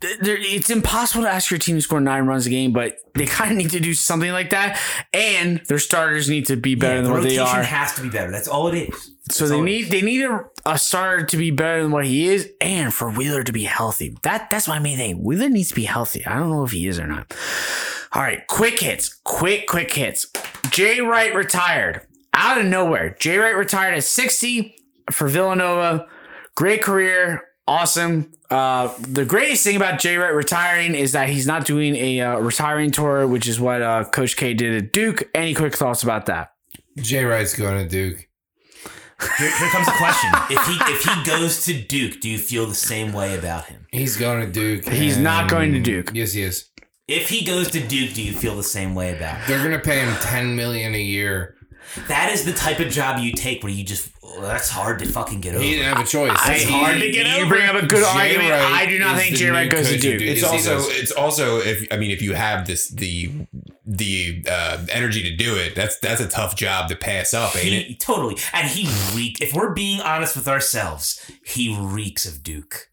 It's impossible to ask your team to score nine runs a game, but they kind of need to do something like that. And their starters need to be better Yeah, than the what they rotation are. has to be better. That's all it is. So That's they it need they need a, a starter to be better than what he is, and for Wheeler to be healthy. That that's my main thing. Wheeler needs to be healthy. I don't know if he is or not. All right, quick hits, quick quick hits. Jay Wright retired out of nowhere. Jay Wright retired at sixty for Villanova. Great career, awesome. Uh, the greatest thing about Jay Wright retiring is that he's not doing a uh, retiring tour, which is what uh, Coach K did at Duke. Any quick thoughts about that? Jay Wright's going to Duke. Here, here comes the question: If he if he goes to Duke, do you feel the same way about him? He's going to Duke. He's not going to Duke. Yes, he is. If he goes to Duke, do you feel the same way about him? They're going to pay him ten million a year. That is the type of job you take where you just oh, that's hard to fucking get over. He didn't have a choice. I- He- hard to get he- You bring up a good Jay argument. Wright I do not think Jay Wright goes to Duke. It's Yes, also it's also if I mean if you have this the the uh, energy to do it, that's that's a tough job to pass up, ain't it? Totally, and he reek. If we're being honest with ourselves, he reeks of Duke.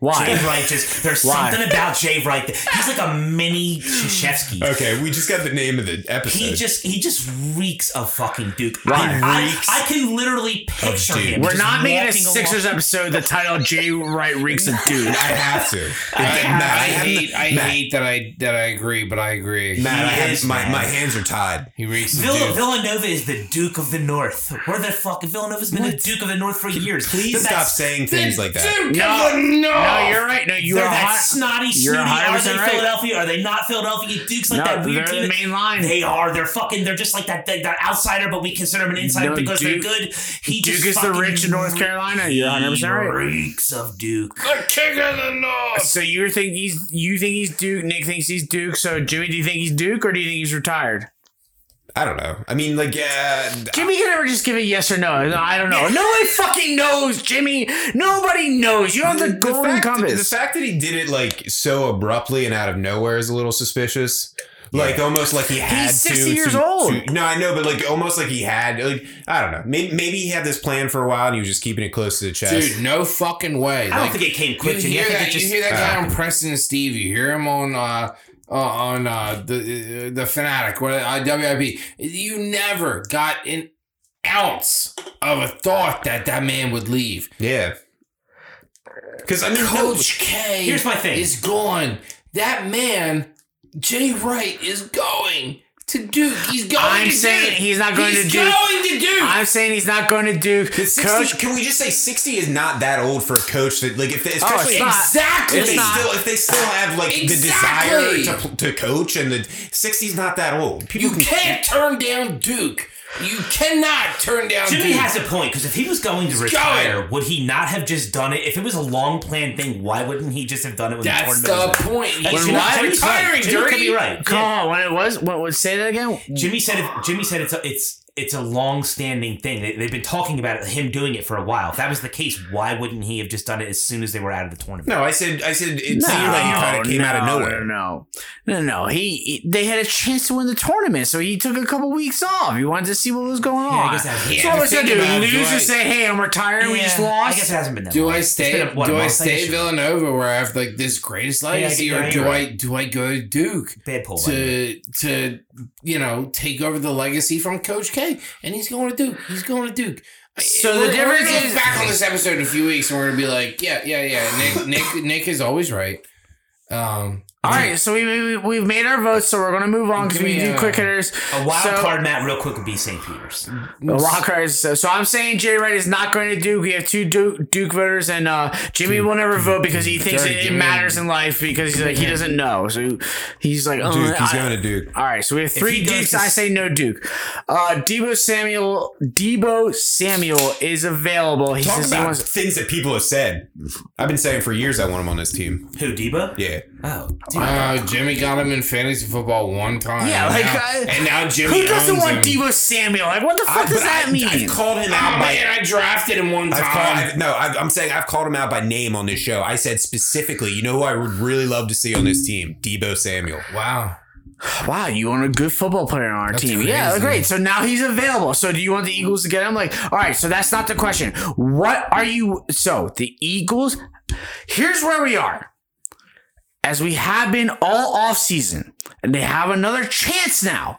Jay Why? Wright just there's Why? something about Jay Wright. that- He's like a mini Krzyzewski. Okay, we just got the name of the episode. He just he just reeks of fucking Duke. Why? I, I, Reeks I can literally picture Duke. him. We're just not making a walking along- Sixers episode. The title Jay Wright reeks of Duke. I have to. I, Matt, I have hate. I Matt, hate that I that I agree, but I agree. Matt, I have my, my hands are tied. He reeks of Duke. Villanova is the Duke of the North. Where the fuck Villanova's been the Duke of the North for years. Please stop saying things like that. Duke No, no, you're right. No, you They're are that hot. snotty, You're snooty. Are they right. Philadelphia? Are they not Philadelphia? Duke's like No, that weird team. the main line. They are. They're fucking. They're just like that. That, that outsider, but we consider them an insider No, because Duke- they're good. He Duke just is the rich in North Carolina. You're 100% right. Reeks of Duke. the king of the north. So you think he's you think he's Duke? Nick thinks he's Duke. So Jimmy, do you think he's Duke or do you think he's retired? I don't know. I mean, like, uh, Jimmy can never just give a yes or no. No, I don't know. Nobody fucking knows, Jimmy. Nobody knows. You have the, golden fact, compass. The fact that he did it like so abruptly and out of nowhere is a little suspicious. Like almost like he had 60 to. years to- old. to- no, I know, but like almost like he had. Like I don't know. Maybe, maybe he had this plan for a while and he was just keeping it close to the chest. Dude, no fucking way. I don't think it came you quick. to me. hear I think that? just you hear that guy uh, on Preston and Steve. You hear him on uh, uh on uh the the fanatic or uh, WIP. You never got an ounce of a thought that that man would leave. yeah. Because I mean, Coach K. Here's my thing. Is gone. That man, Jay Wright, is going to Duke. He's going. To Duke. I'm to saying Duke. he's not going He's to Duke. going to Duke. I'm saying he's not going to Duke. 60, Coach, can we just say sixty is not that old for a coach that like if they, Oh, it's especially not. exactly. if they It's not. still if they still have like Exactly. the desire to, to coach and the 60's not that old. People you can- can't turn down Duke. You cannot turn down Jimmy Duke. has a point because if he was going to He's retire, going. would he not have just done it? If it was a long planned thing, why wouldn't he just have done it when That's the the tournament was over? point. Like, He's Jimmy- not Jimmy's right. retiring, Jimmy could be Dirty. right. come Yeah. on, when it was, what was? say that again? Jimmy said it. Jimmy said it's a, it's it's a long standing thing. They, they've been talking about it, him doing it for a while. If that was the case, why wouldn't he have just done it as soon as they were out of the tournament? No, I said I said it seemed like he kind of came out of no, nowhere. No, no, no, no. He, he- they had a chance to win the tournament, so he took a couple weeks off. He wanted to see what was going on. I guess that's- so Yeah, what was gonna do? it, do Lose I- and say, "Hey, I'm retiring. we just lost." I guess it hasn't been that Do long. I stay? been, what, do I stay guess? Villanova where I have like this greatest legacy, yeah, or do right. I do I go to Duke Bad pull. by the to to you know take over the legacy from Coach K? And he's going to Duke. He's going to Duke. So the We're- we're difference is- back on this episode in a few weeks, and we're gonna be like, yeah, yeah, yeah. Nick, Nick, Nick is always right. Um, All right, so we, we we've made our votes, so we're gonna move on because we do a- quick hitters. A wild So- card, Matt, real quick would be St. Peter's. The wild cards. So, so I'm saying Jay Wright is not going to Duke. We have two Duke, Duke voters, and uh, Jimmy will never vote because he thinks Sorry, it, it Jimmy. matters in life because he's like he doesn't know. So he's like, oh, Duke, he's I- going to Duke. All right, so we have three he Dukes. to- I say no Duke. Uh, Deebo Samuel. Deebo Samuel is available. He Talk says he about wants. things that people have said. I've been saying for years I want him on this team. Who, Deebo? Yeah. Oh, dude. uh, Jimmy got him in fantasy football one time. Yeah, and like, now, uh, and now Jimmy Who doesn't owns want him. Deebo Samuel? Like, what the fuck I- does that I, mean? I've called him Oh out by. man, I drafted him one I've time. called, I've, no, I've, I'm saying I've called him out by name on this show. I said specifically, you know who I would really love to see on this team? Deebo Samuel. wow. Wow, you want a good football player on our That's team. Yeah, crazy. great. So now he's available. So do you want the Eagles to get him? Like, all right, so that's not the question. What are you so the Eagles here's where we are. As we have been all off season, and they have another chance now.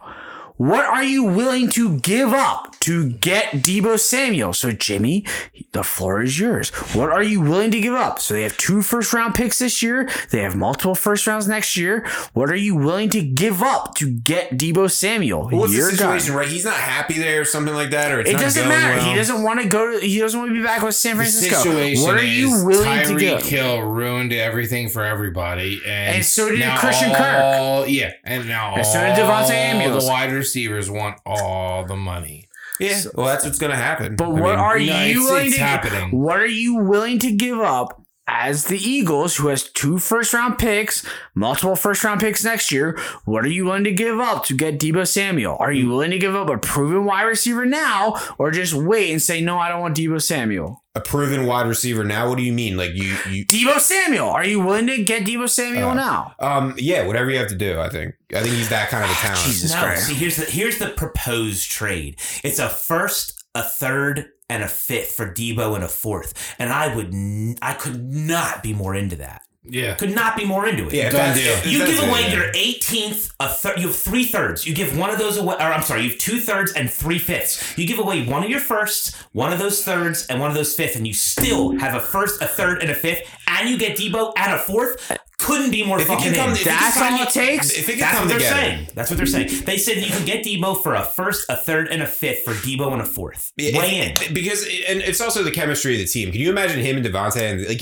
What are you willing to give up to get Deebo Samuel? So, Jimmy, the floor is yours. What are you willing to give up? So, they have two first round picks this year. They have multiple first rounds next year. What are you willing to give up to get Deebo Samuel? What's Your the situation, right? He's not happy there or something like that, or it's It doesn't matter. well. He doesn't want to go. To, he doesn't want to be back with San The Francisco. situation What are you willing to Tyreek give? Hill ruined everything for everybody, and, And so did Christian Kirk. all, Yeah, and now And so did Devontae Samuels. the wide receivers want all the money. Yeah, well, that's what's going to happen. But I what mean, are no, you it's- willing it's to happening. What are you willing to give up as the Eagles, who has two first round picks, multiple first round picks next year? What are you willing to give up to get Deebo Samuel? Are you willing to give up a proven wide receiver now, or just wait and say no? I don't want Deebo Samuel. a proven wide receiver now? What do you mean? Like you, you? Deebo Samuel. Are you willing to get Deebo Samuel Uh, now? Um, yeah, whatever you have to do. I think. I think he's that kind of a talent. Jesus no, Christ. see here's the here's the proposed trade. It's a first, a third, and a fifth for Deebo and a fourth. And I would n- I could not be more into that. Yeah, Could not be more into it. Yeah, Done deal. You give away yeah. your 18th, a third. You have three thirds. You give one of those away, or I'm sorry, you have two thirds and three fifths. You give away one of your firsts, one of those thirds, and one of those fifths, and you still have a first, a third, and a fifth, and you get Deebo and a fourth. Couldn't be more If fucking come, in. if it can That's all it takes? If it can That's come what they're saying. That's what they're saying. They said you can get Deebo for a first, a third, and a fifth for Deebo and a fourth. Yeah, Way in. because and it's also the chemistry of the team. Can you imagine him and DeVonta? And like,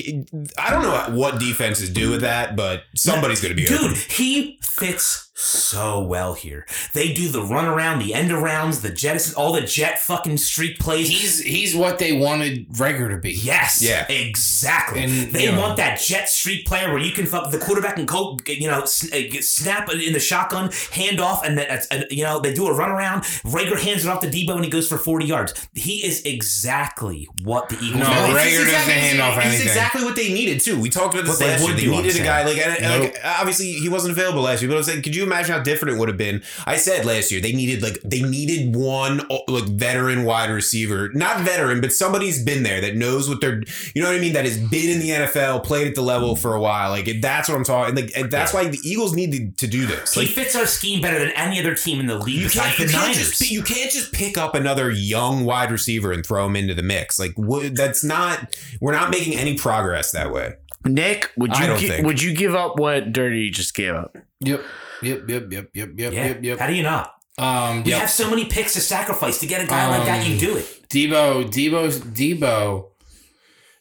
I don't know what defenses do with that, but somebody's going to be Dude, open. he fits so well here. They do the run around, the end arounds, the jettisons, all the jet fucking streak plays. he's he's what they wanted Reagor to be. Yes. Yeah. Exactly. And, they you know- want that jet street player where you can fuck the quarterback and go, you know, s- uh, get- snap in the shotgun, hand off, and then uh, you know they do a run around. Reagor hands it off to Deebo and he goes for forty yards. He is exactly what the Eagles. No, need. Reagor He's doesn't exactly- hand off He's anything. exactly what they needed too. We talked about this What they last year. would They needed a guy like, and, and, Nope. like obviously he wasn't available last year, but I was like, could you imagine how different it would have been? I said last year they needed like they needed one like veteran wide receiver, not veteran, but somebody's been there that knows what they're, you know what I mean, that has been in the NFL, played at the level for a while. Like that's what I'm talking. Like and that's why the Eagles needed to do this. He Like fits our scheme better than any other team in the league you can't, you can't just you can't just pick up another young wide receiver and throw him into the mix. Like what, that's not. We're not making any progress that way. Nick, would you gi- would you give up what Dirty just gave up? Yep. Yep. Yep. Yep. Yep. Yep. yeah. Yep. Yep. How do you not? Um. We Yep. have so many picks to sacrifice to get a guy like that. You Um, do it. Deebo, Deebo, Deebo.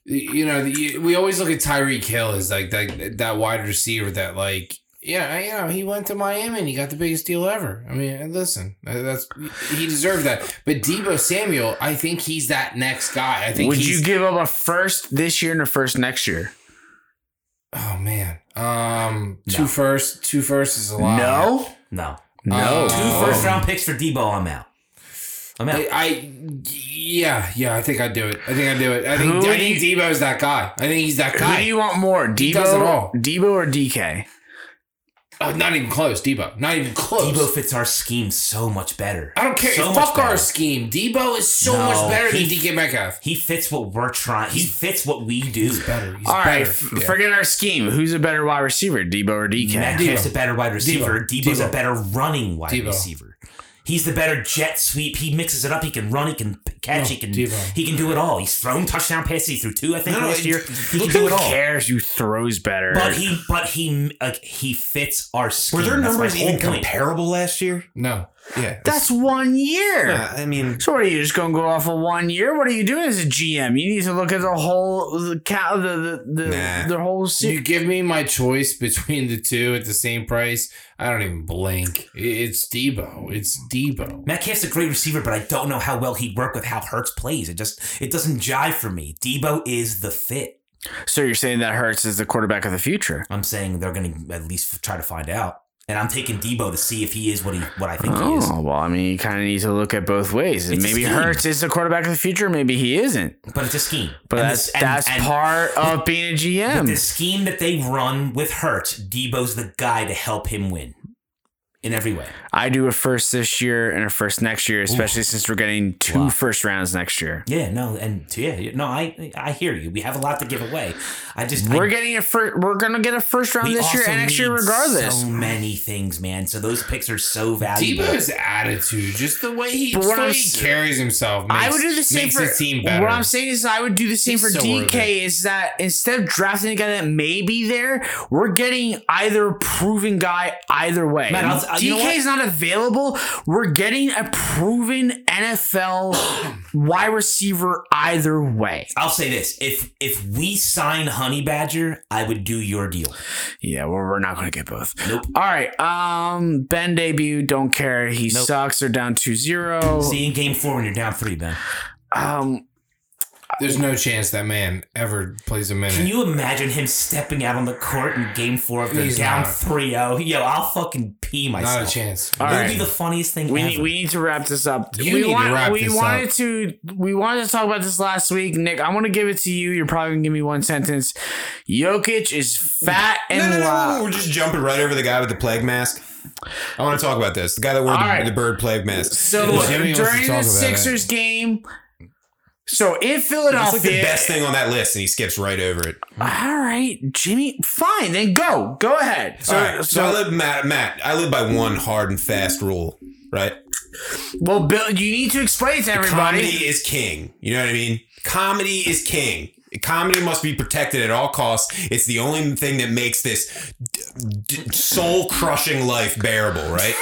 You know, the, we always look at Tyreek Hill as like that that wide receiver that like yeah, you know, he went to Miami and he got the biggest deal ever. I mean, listen, uh, that's he deserved that. But Deebo Samuel, I think he's that next guy. I think Would he's, you give up a first this year and a first next year? Oh man, um, two first, two first is a lot. No, No. no. Uh, Two first round picks for Deebo. I'm out. I'm out. I, I yeah, yeah, I think I'd do it. I think I'd do it. I think Who I do think Deebo's that guy. I think he's that Who guy. do you want more, Deebo, does it all. Deebo or DK? Oh, not even close, Deebo. Not even close. Deebo fits our scheme so much better. I don't care. So Fuck our scheme. Deebo is so No, much better than DK Metcalf. He fits what we're trying. He fits what we do. Better. He's All right, better. f- forget our scheme. Who's a better wide receiver, Deebo or DK? Metcalf's Deebo. a better wide receiver. Deebo. Deebo's a better running wide Deebo. receiver. He's the better jet sweep. He mixes it up. He can run. He can catch. No, he can. Deebo. Oh. He can do it all. He's thrown touchdown passes. He threw two, I think, No, no, last year. He can do it all. cares who throws better? But he, but he, like he fits our scheme. Were their That's numbers whole even point. comparable last year? No. Yeah, That's one year. Yeah, I mean, So what are you just gonna go off of one year? What are you doing as a GM? You need to look at the whole the cow the the the, Nah. the whole You give me my choice between the two at the same price. I don't even blink. It's Deebo. It's Deebo. Metcalf's a great receiver, but I don't know how well he'd work with how Hurts plays. It just it doesn't jive for me. Deebo is the fit. So you're saying that Hurts is the quarterback of the future? I'm saying they're going to at least try to find out. And I'm taking Deebo to see if he is what he what I think he is. Oh well, I mean, you kind of need to look at both ways. It's maybe. Hurts is the quarterback of the future. Maybe he isn't. But it's a scheme. But And that's this- and- that's and part of being a GM. The scheme that they run with Hurts, Deebo's the guy to help him win in every way. I do a first this year and a first next year, especially since we're getting two Wow. first rounds next year. Yeah, no, and yeah, no, I I hear you. We have a lot to give away. I just We're I, getting a first. We're gonna get a first round we this year and next year, regardless. So many things, man. So those picks are so valuable. Deebo's attitude, just the way he, what the way I'm he s- carries himself, makes, I would do the same for team better. What I'm saying is, I would do the same He's for so DK. worth it. Is that instead of drafting a guy that may be there, we're getting either a proven guy either way. Man, I'll- I'll- you know DK is not available. We're getting a proven NFL wide receiver either way. I'll say this: if if we sign Honey Badger, I would do your deal. Yeah, well, we're not going to get both. Nope. All right. Um, Ben debut. Don't care. He Nope. sucks. They're down 2-0. See you in game four when you're down three, Ben. Um, There's no chance that man ever plays a minute. Can you imagine him stepping out on the court in game four of they're He's down not. 3 0? Yo, I'll fucking pee myself. Not a chance. All It would right. be the funniest thing we ever. need, we need to wrap this up. You we need to wrap we this wanted up. to we wanted to talk about this last week, Nick. I want to give it to you. You're probably gonna give me one sentence. Jokic is fat no, and no, no, loud. We're just jumping right over the guy with the plague mask. I want to talk about this. The guy that wore the, right. the bird plague mask. So Jimmy wants to during talk the about Sixers game, so in Philadelphia, like the best thing on that list, and he skips right over it. all right, Jimmy, fine, then go, go ahead. So, All right, so, I live, Matt, Matt. I live by one hard and fast rule, right? well, Bill, you need to explain to everybody. Comedy is king. You know what I mean? Comedy is king. Comedy must be protected at all costs. It's the only thing that makes this soul crushing life bearable, right?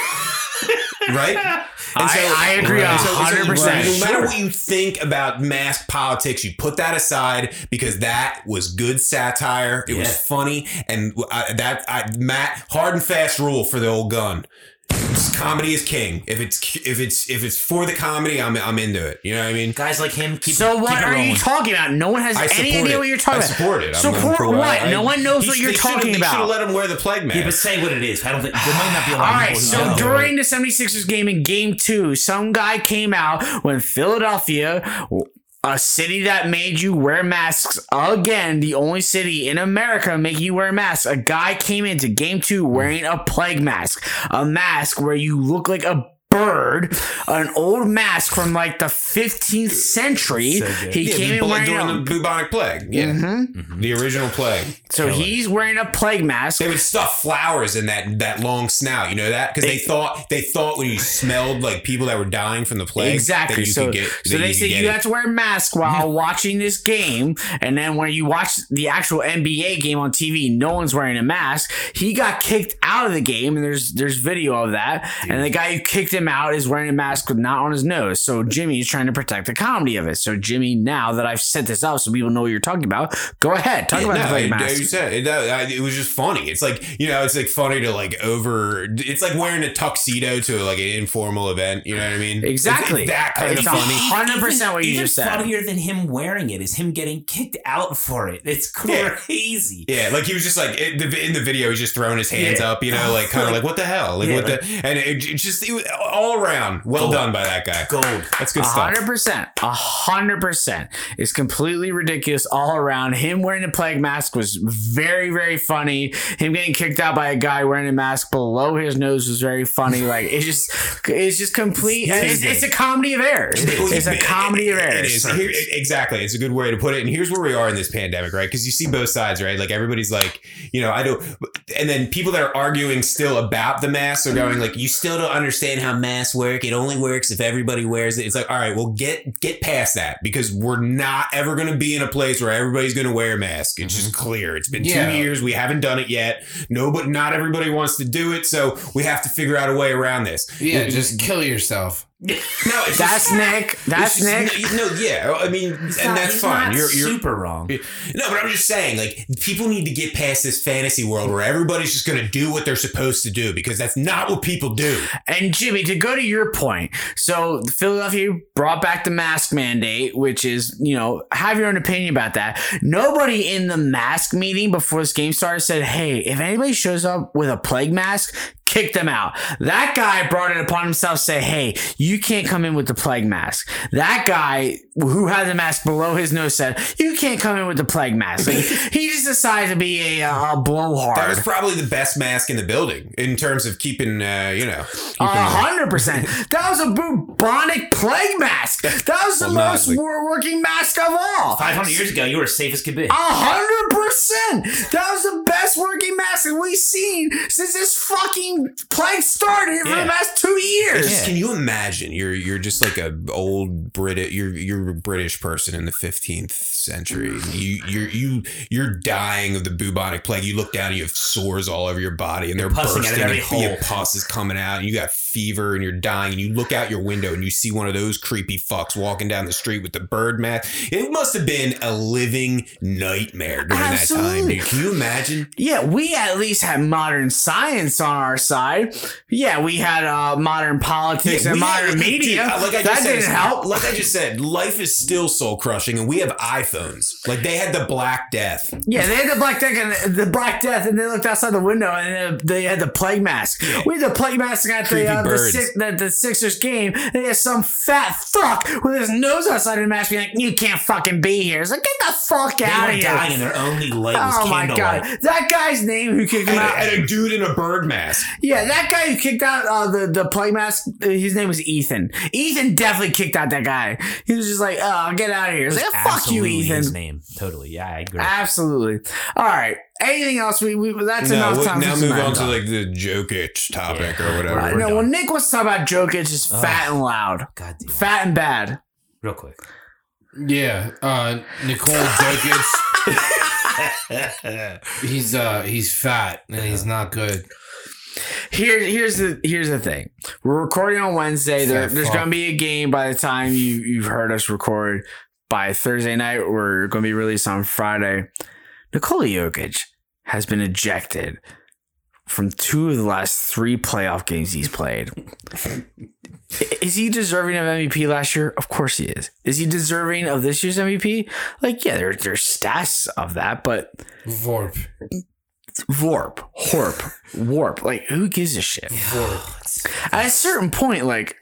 right? And I- I agree a and so- so hundred percent. No matter what you think about mask politics, you put that aside because that was good satire. It was funny, and I, that I, Matt hard and fast rule for the old gun. Comedy is king. If it's if it's if it's for the comedy, I'm I'm into it. You know what I mean? Guys like him, keep, So what it are rolling. you talking about? No one has I any idea it. what you're talking I about. support it. I'm- I'm Support cool. what? I- no one knows he what you're they should've- talking they about. should have let him wear the plague mask. Yeah, but say what it is. I don't think there might not be a lot All of people who so know. during the 76ers game in game two, some guy came out when Philadelphia a city that made you wear masks again, the only city in America making you wear masks. A guy came into game two wearing a plague mask, a mask where you look like a bird, an old mask from like the 15th century. he Yeah, came in wearing during a, the bubonic plague. Yeah, Mm-hmm. the original plague. so he's wearing a plague mask. They would stuff flowers in that that long snout. You know that because they thought they thought when you smelled like people that were dying from the plague. Exactly. So, get, so they said you it. have to wear a mask while watching this game, and then when you watch the actual NBA game on TV, no one's wearing a mask. He got kicked out of the game, and there's there's video of that. And the guy who kicked him out is wearing a mask with not on his nose. So Jimmy is trying to protect the comedy of it. So Jimmy, now that I've set this up so people know what you're talking about, go ahead talk Yeah, about no, the plague it- mask. you said it, uh, it was just funny. It's like you know, it's like funny to like over. It's like wearing a tuxedo to like an informal event. You know what I mean? Exactly. It's, that kind It's of funny. hundred percent what you even just said. funnier than him wearing it is him getting kicked out for it. It's crazy. Yeah, like he was just like in the, in the video, he's just throwing his hands Yeah. up, you know, like kind of like what the hell, like Yeah, what the, and it, it just it was all around, well Gold. done by that guy. Gold. That's good A stuff. hundred percent, a hundred percent. It's completely ridiculous all around. Him wearing a plague mask was very, very funny. Him getting kicked out by a guy wearing a mask below his nose was very funny. Like it's just, it's just complete. It's, it's a comedy of errors. It's a comedy of It errors. is. Here- exactly. It's a good way to put it. And here's where we are in this pandemic, right? Because you see both sides, right? Like everybody's like, you know, I don't. And then people that are arguing still about the masks are going mm-hmm. like, you still don't understand how masks work. It only works if everybody wears it. It's like, all right, well, get get past that because we're not ever going to be in a place where everybody's going to wear a mask. It's just mm-hmm. clear. It's been Yeah. two years. We haven't done it yet. No, but not everybody wants to do it. So we have to figure out a way around this. Yeah, just kill yourself. No. It's That's just, Nick. That's Nick. No, yeah. I mean, and not- that's he's fine. You're, you're super wrong. no, but I'm just saying, like, people need to get past this fantasy world where everybody's just going to do what they're supposed to do because that's not what people do. And Jimmy, to go to your point, so Philadelphia brought back the mask mandate, which is, you know, have your own opinion about that. Nobody in the mask meeting before this game started said, hey, if anybody shows up with a plague mask, kick them out. That guy brought it upon himself to say, hey, you can't come in with the plague mask. That guy who had the mask below his nose said, you can't come in with the plague mask. Like, he just decided to be a, a blowhard. That was probably the best mask in the building in terms of keeping, uh, you know, A hundred percent. That was a bubonic plague mask. That was the Well, not most like- working mask of all. 500 years ago, you were as safe as could be. A hundred percent. That was the best working mask that we've seen since this fucking plague started for the last two years. Just, Can you imagine? You're you're just like a old Brit. You're you're a British person in the 15th century. You you're you you're dying of the bubonic plague. You look down and you have sores all over your body, and they're pussing bursting. out of every and hole. pus is coming out, and you got fever, and you're dying. And you look out your window and you see one of those creepy fucks walking down the street with the bird mask. It must have been a living nightmare during that time. Dude. Can you imagine? Yeah, we at least had modern science on our side. Yeah, we had uh, modern politics Yeah, and modern have- media. dude, like I that just said, didn't help. Like I just said, life is still soul crushing, and we have iPhones. Like they had the Black Death. Yeah, they had the Black Death and the Black Death, and they looked outside the window and they had the plague mask. We had the plague mask at the, uh, the. Six, the, the Sixers game, and they had some fat fuck with his nose outside the mask being like, "You can't fucking be here." It's like, get the fuck They out were of dying here. and their only light was Oh my god, that guy's name who kicked him And a, out. and a dude in a bird mask. Yeah, that guy who kicked out uh, the the plague mask. uh, His name was Ethan. Ethan definitely kicked out that guy. He was just like, "Oh, get out of here." It's like, "Fuck you, Ethan." His name. Totally. Yeah, I agree. Absolutely. All right. Anything else? We, we that's No, enough time. now move on to like the Jokic topic or whatever. Right. No, done. when Nick wants to talk about Jokic, is fat and loud, God damn. fat and bad. Real quick. Yeah, uh, Nikola Jokic. he's uh he's fat and he's not good. Here, here's the here's the thing. We're recording on Wednesday. There, there's gonna be a game by the time you you've heard us record. By Thursday night, we're gonna be released on Friday. Nikola Jokic has been ejected from two of the last three playoff games he's played. Is he deserving of MVP last year? Of course he is. Is he deserving of this year's MVP? Like, yeah, there, there's stats of that, but Vorp. Vorp, Horp, Warp, like, who gives a shit? Vorp. At a certain point, like,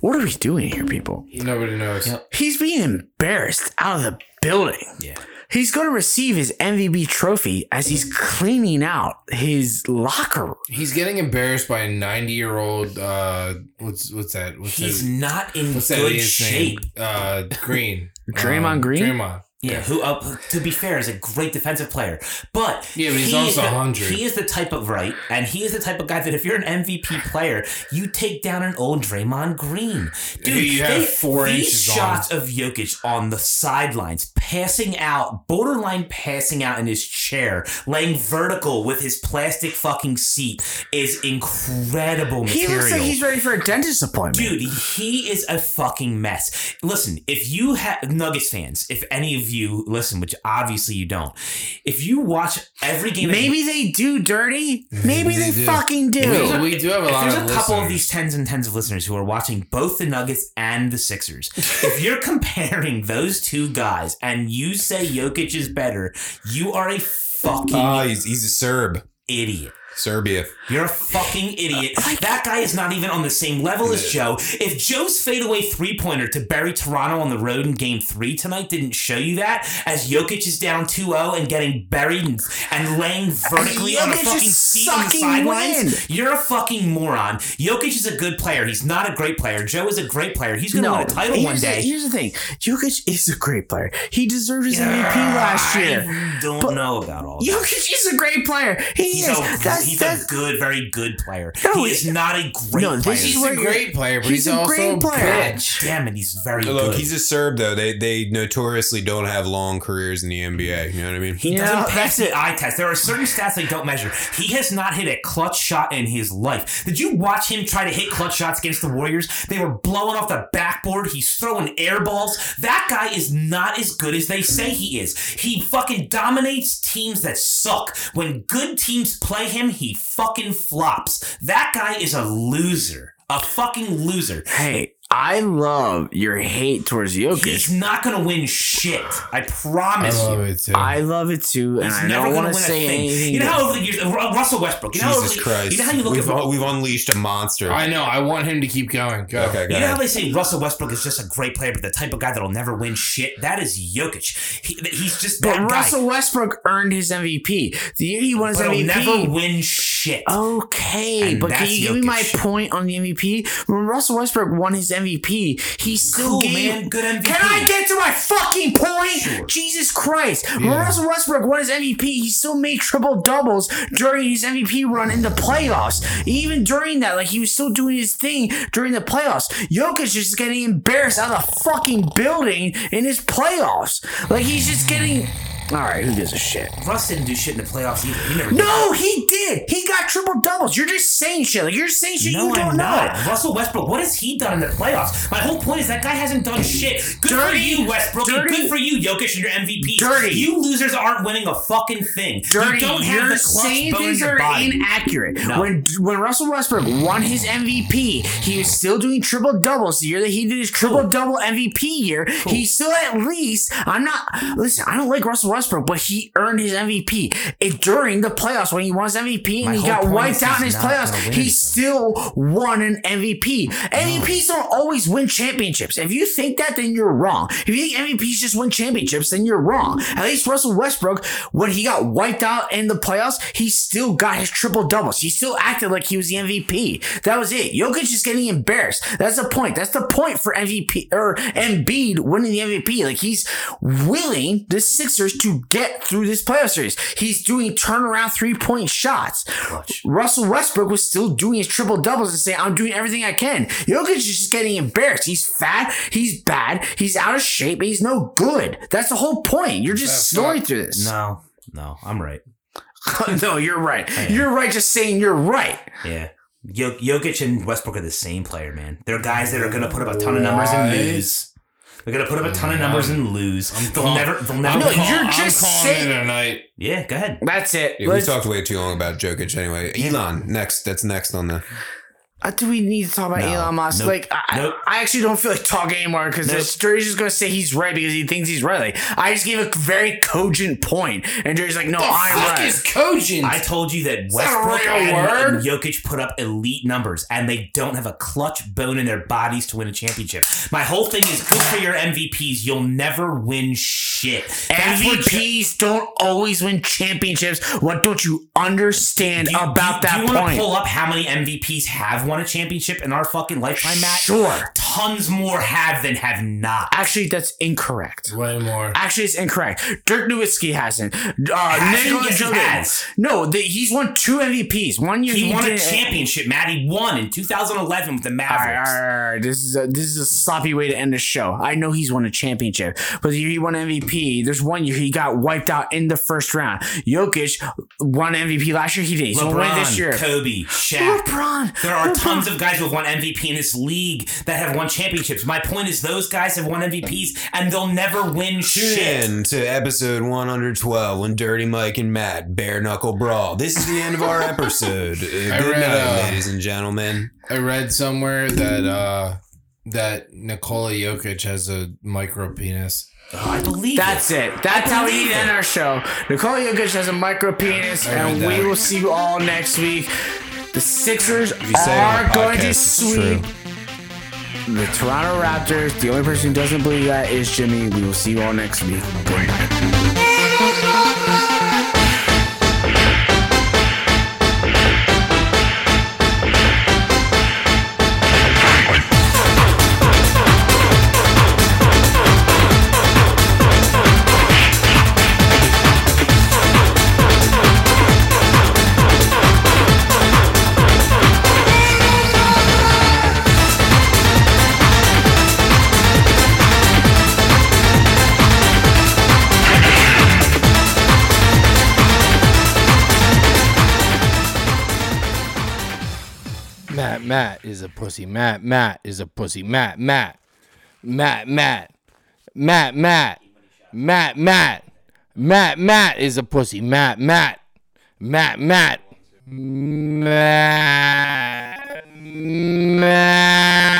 What are we doing here, people? Nobody knows. He's being embarrassed out of the building. Yeah. He's going to receive his MVP trophy as he's cleaning out his locker room. He's getting embarrassed by a 90 year old. Uh, what's what's that? What's He's that? not in What's that good idiot's shape. name? Uh, Green. Draymond Um, Green? Draymond. Yeah, who uh, to be fair is a great defensive player, but Yeah, but he's he also is the- 100. He is the type of right, and he is the type of guy that if you're an MVP player, you take down an old Draymond Green. Dude, you have they- four these inches on. shots of Jokic on the sidelines, passing out, borderline passing out in his chair, laying vertical with his plastic fucking seat is incredible He looks like he's ready for a dentist appointment. Dude, he is a fucking mess. Listen, if you have Nuggets fans, if any of you listen, which obviously you don't, if you watch every game, Maybe they do dirty. Maybe they, fucking do. We, we do have a if lot there's of a couple of these tens and tens of listeners who are watching both the Nuggets and the Sixers, if you're comparing those two guys and you say Jokic is better, you are a fucking Ah, he's he's a Serb. idiot. Serbia. You're a fucking idiot. Uh, that guy is not even on the same level as Joe. If Joe's fadeaway three pointer to bury Toronto on the road in game three tonight didn't show you that, as Jokic is down 2 0 and getting buried and, and laying vertically on a fucking seat on the sidelines, you're a fucking moron. Jokic is a good player. He's not a great player. Joe is a great player. He's going to win a title one here's the- day. here's the thing. Jokic is a great player. He deserved his MVP last year. I don't But- know about all that. Jokic is a great player. He He's, is. a, that's, he's that's, a good, very good player. No, he is not a great No, player. is He's a great player, but he's he's, a also great a player. bitch. Damn it, he's very good. Look, good. he's a Serb though. They they notoriously don't have long careers in the NBA. You know what I mean? He Yeah, doesn't pass that's the eye test. There are certain stats they don't measure. He has not hit a clutch shot in his life. Did you watch him try to hit clutch shots against the Warriors? They were blowing off the backboard. He's throwing air balls. That guy is not as good as they say he is. He fucking dominates teams that suck. When good teams play him, he fucking flops. That guy is a loser. A fucking loser. hey, I love your hate towards Jokic. He's not gonna win shit. I I promise you. love it too. I love it too, and He's I never don't gonna want to win say anything. You know how over the years, Russell Westbrook. You know, Jesus the- Christ! You know how you look we've, at. we've unleashed a monster. I know. I want him to keep going. Go. okay, go You know how they say Russell Westbrook is just a great player, but the type of guy that'll never win shit? That is Jokic. He, he's just that but guy. Russell Westbrook earned his MVP. The year he won his but he'll MVP. never win shit. Okay, And but can that's you give me my point on the MVP? When Russell Westbrook won his MVP, he still Cool, gave. man. Good MVP. Can I get to my fucking point? Sure. Jesus Christ! When Russell Westbrook won his MVP, he still made triple doubles during his MVP run in the playoffs. Even during that, like he was still doing his thing during the playoffs. Jokic is just getting embarrassed out of the fucking building in his playoffs. Like he's just getting. All right, who gives a shit? Russ didn't do shit in the playoffs either. He never did. No, he did. He got triple doubles. You're just saying shit. Like you're saying shit No, you don't I'm know. not. Russell Westbrook, what has he done in the playoffs? My whole point is that guy hasn't done shit. Good for you, Westbrook. dirty, good for you, Jokic, and your MVP. dirty. You losers aren't winning a fucking thing. Dirty, You don't have you're the saying things are body. inaccurate. No. When when Russell Westbrook won his MVP, he was still doing triple doubles. The year that he did his triple double MVP year, he still at least. I'm not. Listen, I don't like Russell Westbrook, but he earned his MVP it, during the playoffs when he won his MVP My and he got wiped out in his playoffs. He anything. still won an MVP. MVPs don't always win championships. If you think that, then you're wrong. If you think MVPs just win championships, then you're wrong. At least Russell Westbrook, when he got wiped out in the playoffs, he still got his triple doubles. He still acted like he was the MVP. That was it. Jokic is getting embarrassed. That's the point. That's the point for MVP or Embiid winning the MVP. Like he's willing the Sixers to get through this playoff series. He's doing turnaround three point shots. Russell Westbrook was still doing his triple doubles and saying, I'm doing everything I can. Jokic is just getting embarrassed. He's fat, he's bad, he's out of shape, he's no good. That's the whole point. You're just That's snoring not- through this. No, no, I'm right. no, you're right. You're right just saying you're right. Yeah. Jok- Jokic and Westbrook are the same player, man. They're guys that are going to put up a ton of numbers and What? Lose. They're going to put up a ton of numbers and lose. they'll call- never, they'll never. No, win. you're I'm just calling saying- it a night. yeah, go ahead. That's it. Yeah, we Let's- talked way too long about Jokic anyway. Elon, next. That's next on the. Uh, do we need to talk about No. Elon Musk? Nope. Like, I, Nope. I actually don't feel like talking anymore because the Nope. Jerry's just going to say he's right because he thinks he's right. Like, I just gave a very cogent point, and Jerry's like, no, I'm Fuck right. is cogent. I told you that Westbrook real and, word. and Jokic put up elite numbers, and they don't have a clutch bone in their bodies to win a championship. My whole thing is good for your MVPs. You'll never win shit. That's what Jo- MVPs don't always win championships. What don't you understand Do you- about do that do you want point? to pull up how many MVPs have won a championship in our fucking lifetime, Matt? Sure. Tons more have than have not. Actually, that's incorrect. Way more. Actually, it's incorrect. Dirk Nowitzki hasn't. Uh, Nikola Yes, Jokic- has. No, the, he's won two MVPs. One year He, won a didn't- championship, Matt. He won in 2011 with the Mavericks. all right, all right. This is a, this is a sloppy way to end the show. I know he's won a championship, but the year he won MVP, there's one year he got wiped out in the first round. Jokic won MVP last year. He did. He's gonna win LeBron, this year. Kobe, Shaq. LeBron. There are LeBron. Tons of guys who have won MVP in this league that have won championships. My point is, those guys have won MVPs and they'll never win Tune shit. in to episode 112 when Dirty Mike and Matt bare knuckle brawl. This is the end of our episode. Uh, Good read, night, uh, ladies and gentlemen. I read somewhere that uh that Nikola Jokic has a micro penis. Oh, I believe That's it. it. That's how we believe end our show. Nikola Jokic has a micro penis, and we will see you all next week. The Sixers you say it on are going to sweep the Toronto Raptors. The only person who doesn't believe that is Jimmy. We will see you all next week. Good night. Matt is a pussy. Matt Matt is a pussy. Matt Matt. Matt Matt. Matt Matt. Matt Matt. Matt Matt is a pussy. Matt Matt. Matt Matt. Matt Matt